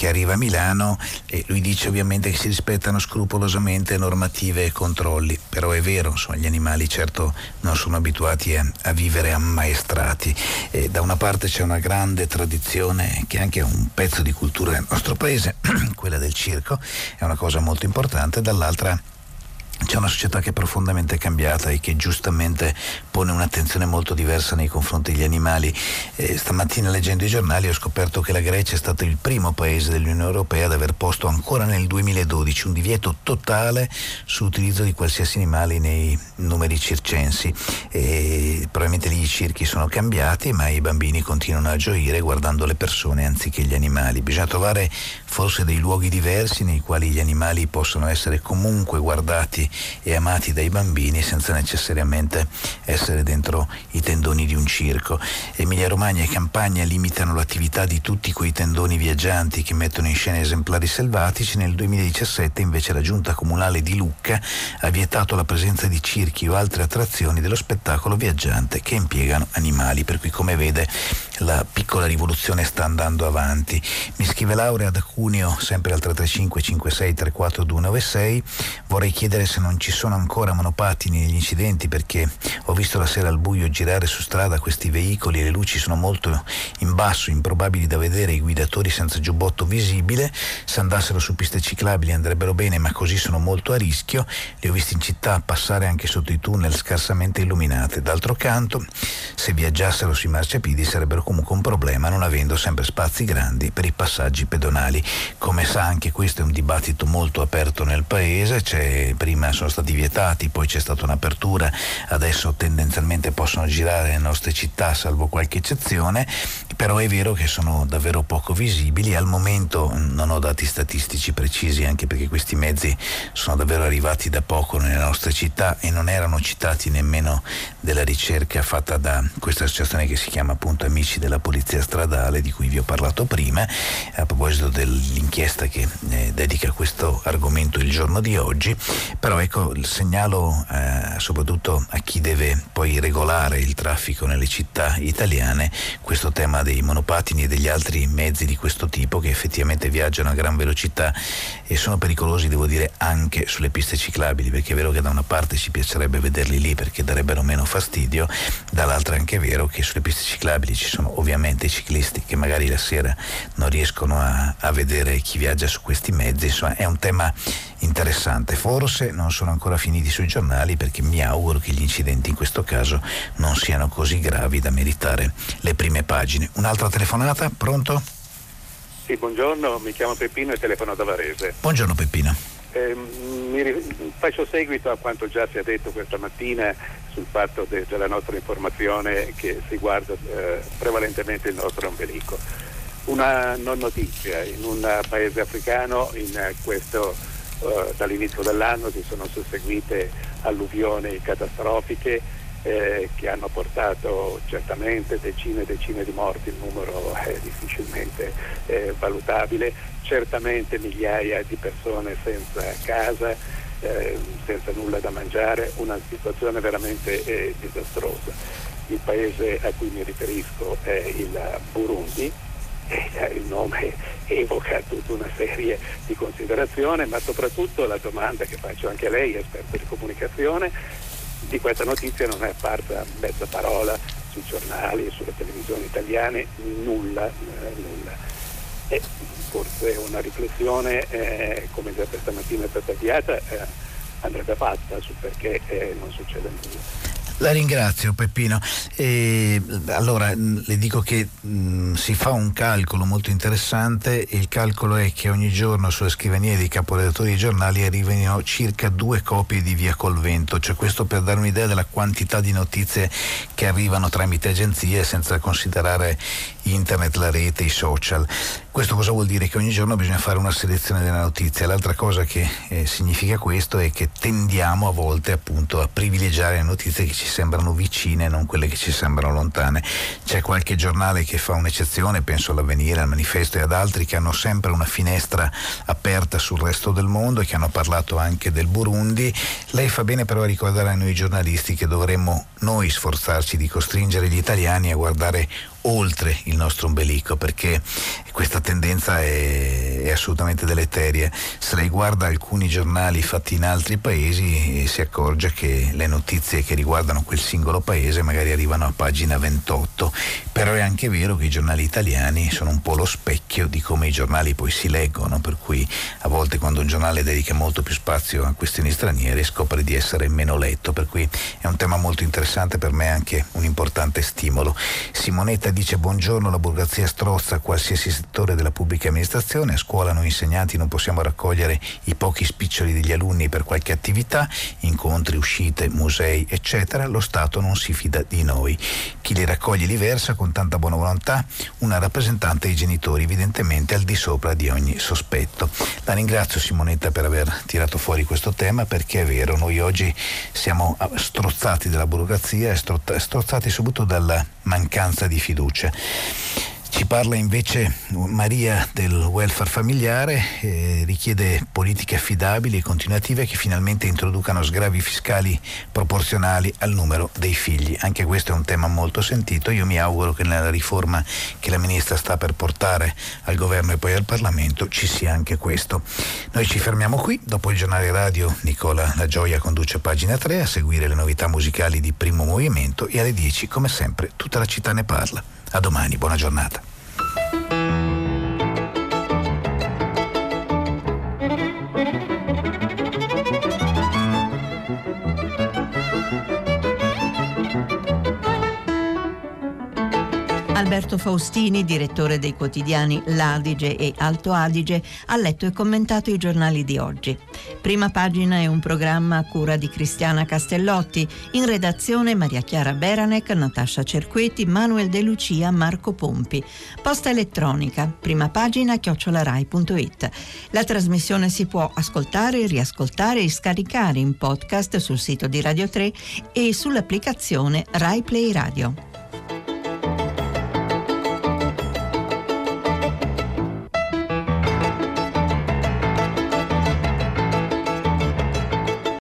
che arriva a Milano e lui dice ovviamente che si rispettano scrupolosamente normative e controlli, però è vero, insomma, gli animali certo non sono abituati a, a vivere ammaestrati. E da una parte c'è una grande tradizione che è anche un pezzo di cultura del nostro paese, [CLEARS THROAT] quella del circo, è una cosa molto importante, dall'altra c'è una società che è profondamente cambiata e che giustamente pone un'attenzione molto diversa nei confronti degli animali. Eh, stamattina leggendo i giornali ho scoperto che la Grecia è stato il primo paese dell'Unione Europea ad aver posto ancora nel 2012 un divieto totale sull'utilizzo di qualsiasi animale nei numeri circensi. E probabilmente lì i circhi sono cambiati, ma i bambini continuano a gioire guardando le persone anziché gli animali. Bisogna trovare forse dei luoghi diversi nei quali gli animali possono essere comunque guardati e amati dai bambini senza necessariamente essere dentro i tendoni di un circo. Emilia Romagna e Campania limitano l'attività di tutti quei tendoni viaggianti che mettono in scena esemplari selvatici. Nel 2017 invece la giunta comunale di Lucca ha vietato la presenza di circhi o altre attrazioni dello spettacolo viaggiante che impiegano animali, per cui come vede la piccola rivoluzione sta andando avanti. Mi scrive Laurea da Cuneo, sempre al 335 56 34 296, vorrei chiedere se non ci sono ancora monopattini negli incidenti perché ho visto la sera al buio girare su strada questi veicoli e le luci sono molto in basso, improbabili da vedere, i guidatori senza giubbotto visibile, se andassero su piste ciclabili andrebbero bene ma così sono molto a rischio, li ho visti in città passare anche sotto i tunnel scarsamente illuminati. D'altro canto, se viaggiassero sui marciapiedi sarebbero comunque un problema non avendo sempre spazi grandi per i passaggi pedonali. Come sa anche questo è un dibattito molto aperto nel paese, c'è, prima sono stati vietati, poi c'è stata un'apertura, adesso tendenzialmente possono girare nelle nostre città salvo qualche eccezione, però è vero che sono davvero poco visibili, al momento non ho dati statistici precisi anche perché questi mezzi sono davvero arrivati da poco nelle nostre città e non erano citati nemmeno della ricerca fatta da questa associazione che si chiama appunto Amici della Polizia Stradale di cui vi ho parlato prima, a proposito dell'inchiesta che eh, dedica questo argomento il giorno di oggi, però ecco segnalo eh, soprattutto a chi deve poi regolare il traffico nelle città italiane questo tema dei monopattini e degli altri mezzi di questo tipo che effettivamente viaggiano a gran velocità e sono pericolosi devo dire anche sulle piste ciclabili perché è vero che da una parte ci piacerebbe vederli lì perché darebbero meno fastidio, dall'altra è anche vero che sulle piste ciclabili ci sono ovviamente i ciclisti che magari la sera non riescono a, a vedere chi viaggia su questi mezzi, insomma è un tema interessante. Forse non sono ancora finiti sui giornali perché mi auguro che gli incidenti in questo caso non siano così gravi da meritare le prime pagine. Un'altra telefonata, pronto? Sì, buongiorno, mi chiamo Peppino e telefono da Varese. Buongiorno Peppino. Eh, mi, faccio seguito a quanto già si è detto questa mattina sul fatto de, della nostra informazione che riguarda eh, prevalentemente il nostro ombelico. Una non notizia, in un paese africano in questo, eh, dall'inizio dell'anno si sono susseguite alluvioni catastrofiche eh, che hanno portato certamente decine e decine di morti, il numero è difficilmente eh, valutabile, certamente migliaia di persone senza casa, eh, senza nulla da mangiare, una situazione veramente eh, disastrosa. Il paese a cui mi riferisco è il Burundi, il nome evoca tutta una serie di considerazioni, ma soprattutto la domanda che faccio anche a lei, esperto di comunicazione, di questa notizia non è apparsa mezza parola sui giornali, sulle televisioni italiane, nulla, eh, nulla. E forse una riflessione, eh, come già questa mattina è stata avviata, eh, andrebbe fatta sul perché eh, non succede nulla. La ringrazio Peppino. E, allora le dico che mh, si fa un calcolo molto interessante il calcolo è che ogni giorno sulle scrivanie dei caporedattori dei giornali arrivano circa due copie di Via col Vento, cioè questo per dare un'idea della quantità di notizie che arrivano tramite agenzie senza considerare internet, la rete, i social. Questo cosa vuol dire? Che ogni giorno bisogna fare una selezione della notizia. L'altra cosa che eh, significa questo è che tendiamo a volte appunto a privilegiare le notizie che ci sembrano vicine non quelle che ci sembrano lontane. C'è qualche giornale che fa un'eccezione, penso all'Avvenire, al Manifesto e ad altri che hanno sempre una finestra aperta sul resto del mondo e che hanno parlato anche del Burundi. Lei fa bene però a ricordare a noi giornalisti che dovremmo noi sforzarci di costringere gli italiani a guardare oltre il nostro ombelico perché questa tendenza è, è assolutamente deleteria. Se lei guarda alcuni giornali fatti in altri paesi si accorge che le notizie che riguardano quel singolo paese magari arrivano a pagina 28, però è anche vero che i giornali italiani sono un po' lo specchio di come i giornali poi si leggono, per cui a volte quando un giornale dedica molto più spazio a questioni straniere scopre di essere meno letto, per cui è un tema molto interessante per me anche un importante stimolo. Simonetta dice buongiorno, la burocrazia strozza qualsiasi settore della pubblica amministrazione, a scuola noi insegnanti non possiamo raccogliere i pochi spiccioli degli alunni per qualche attività, incontri, uscite, musei, eccetera, lo Stato non si fida di noi. Chi li raccoglie li versa con tanta buona volontà, una rappresentante dei genitori evidentemente al di sopra di ogni sospetto. La ringrazio Simonetta per aver tirato fuori questo tema perché è vero, noi oggi siamo strozzati dalla burocrazia e strozzati soprattutto dalla mancanza di fiducia. Ci parla invece Maria del welfare familiare, eh, richiede politiche affidabili e continuative che finalmente introducano sgravi fiscali proporzionali al numero dei figli. Anche questo è un tema molto sentito. Io mi auguro che nella riforma che la ministra sta per portare al governo e poi al Parlamento ci sia anche questo. Noi ci fermiamo qui, dopo il giornale radio Nicola La Gioia conduce pagina 3 a seguire le novità musicali di primo movimento e alle 10 come sempre tutta la città ne parla. A domani, buona giornata. Alberto Faustini, direttore dei quotidiani L'Adige e Alto Adige, ha letto e commentato i giornali di oggi. Prima pagina è un programma a cura di Cristiana Castellotti, in redazione Maria Chiara Beranec, Natascia Cerqueti, Manuel De Lucia, Marco Pompi. Posta elettronica, prima pagina chiocciolarai.it. La trasmissione si può ascoltare, riascoltare e scaricare in podcast sul sito di Radio 3 e sull'applicazione Rai Play Radio.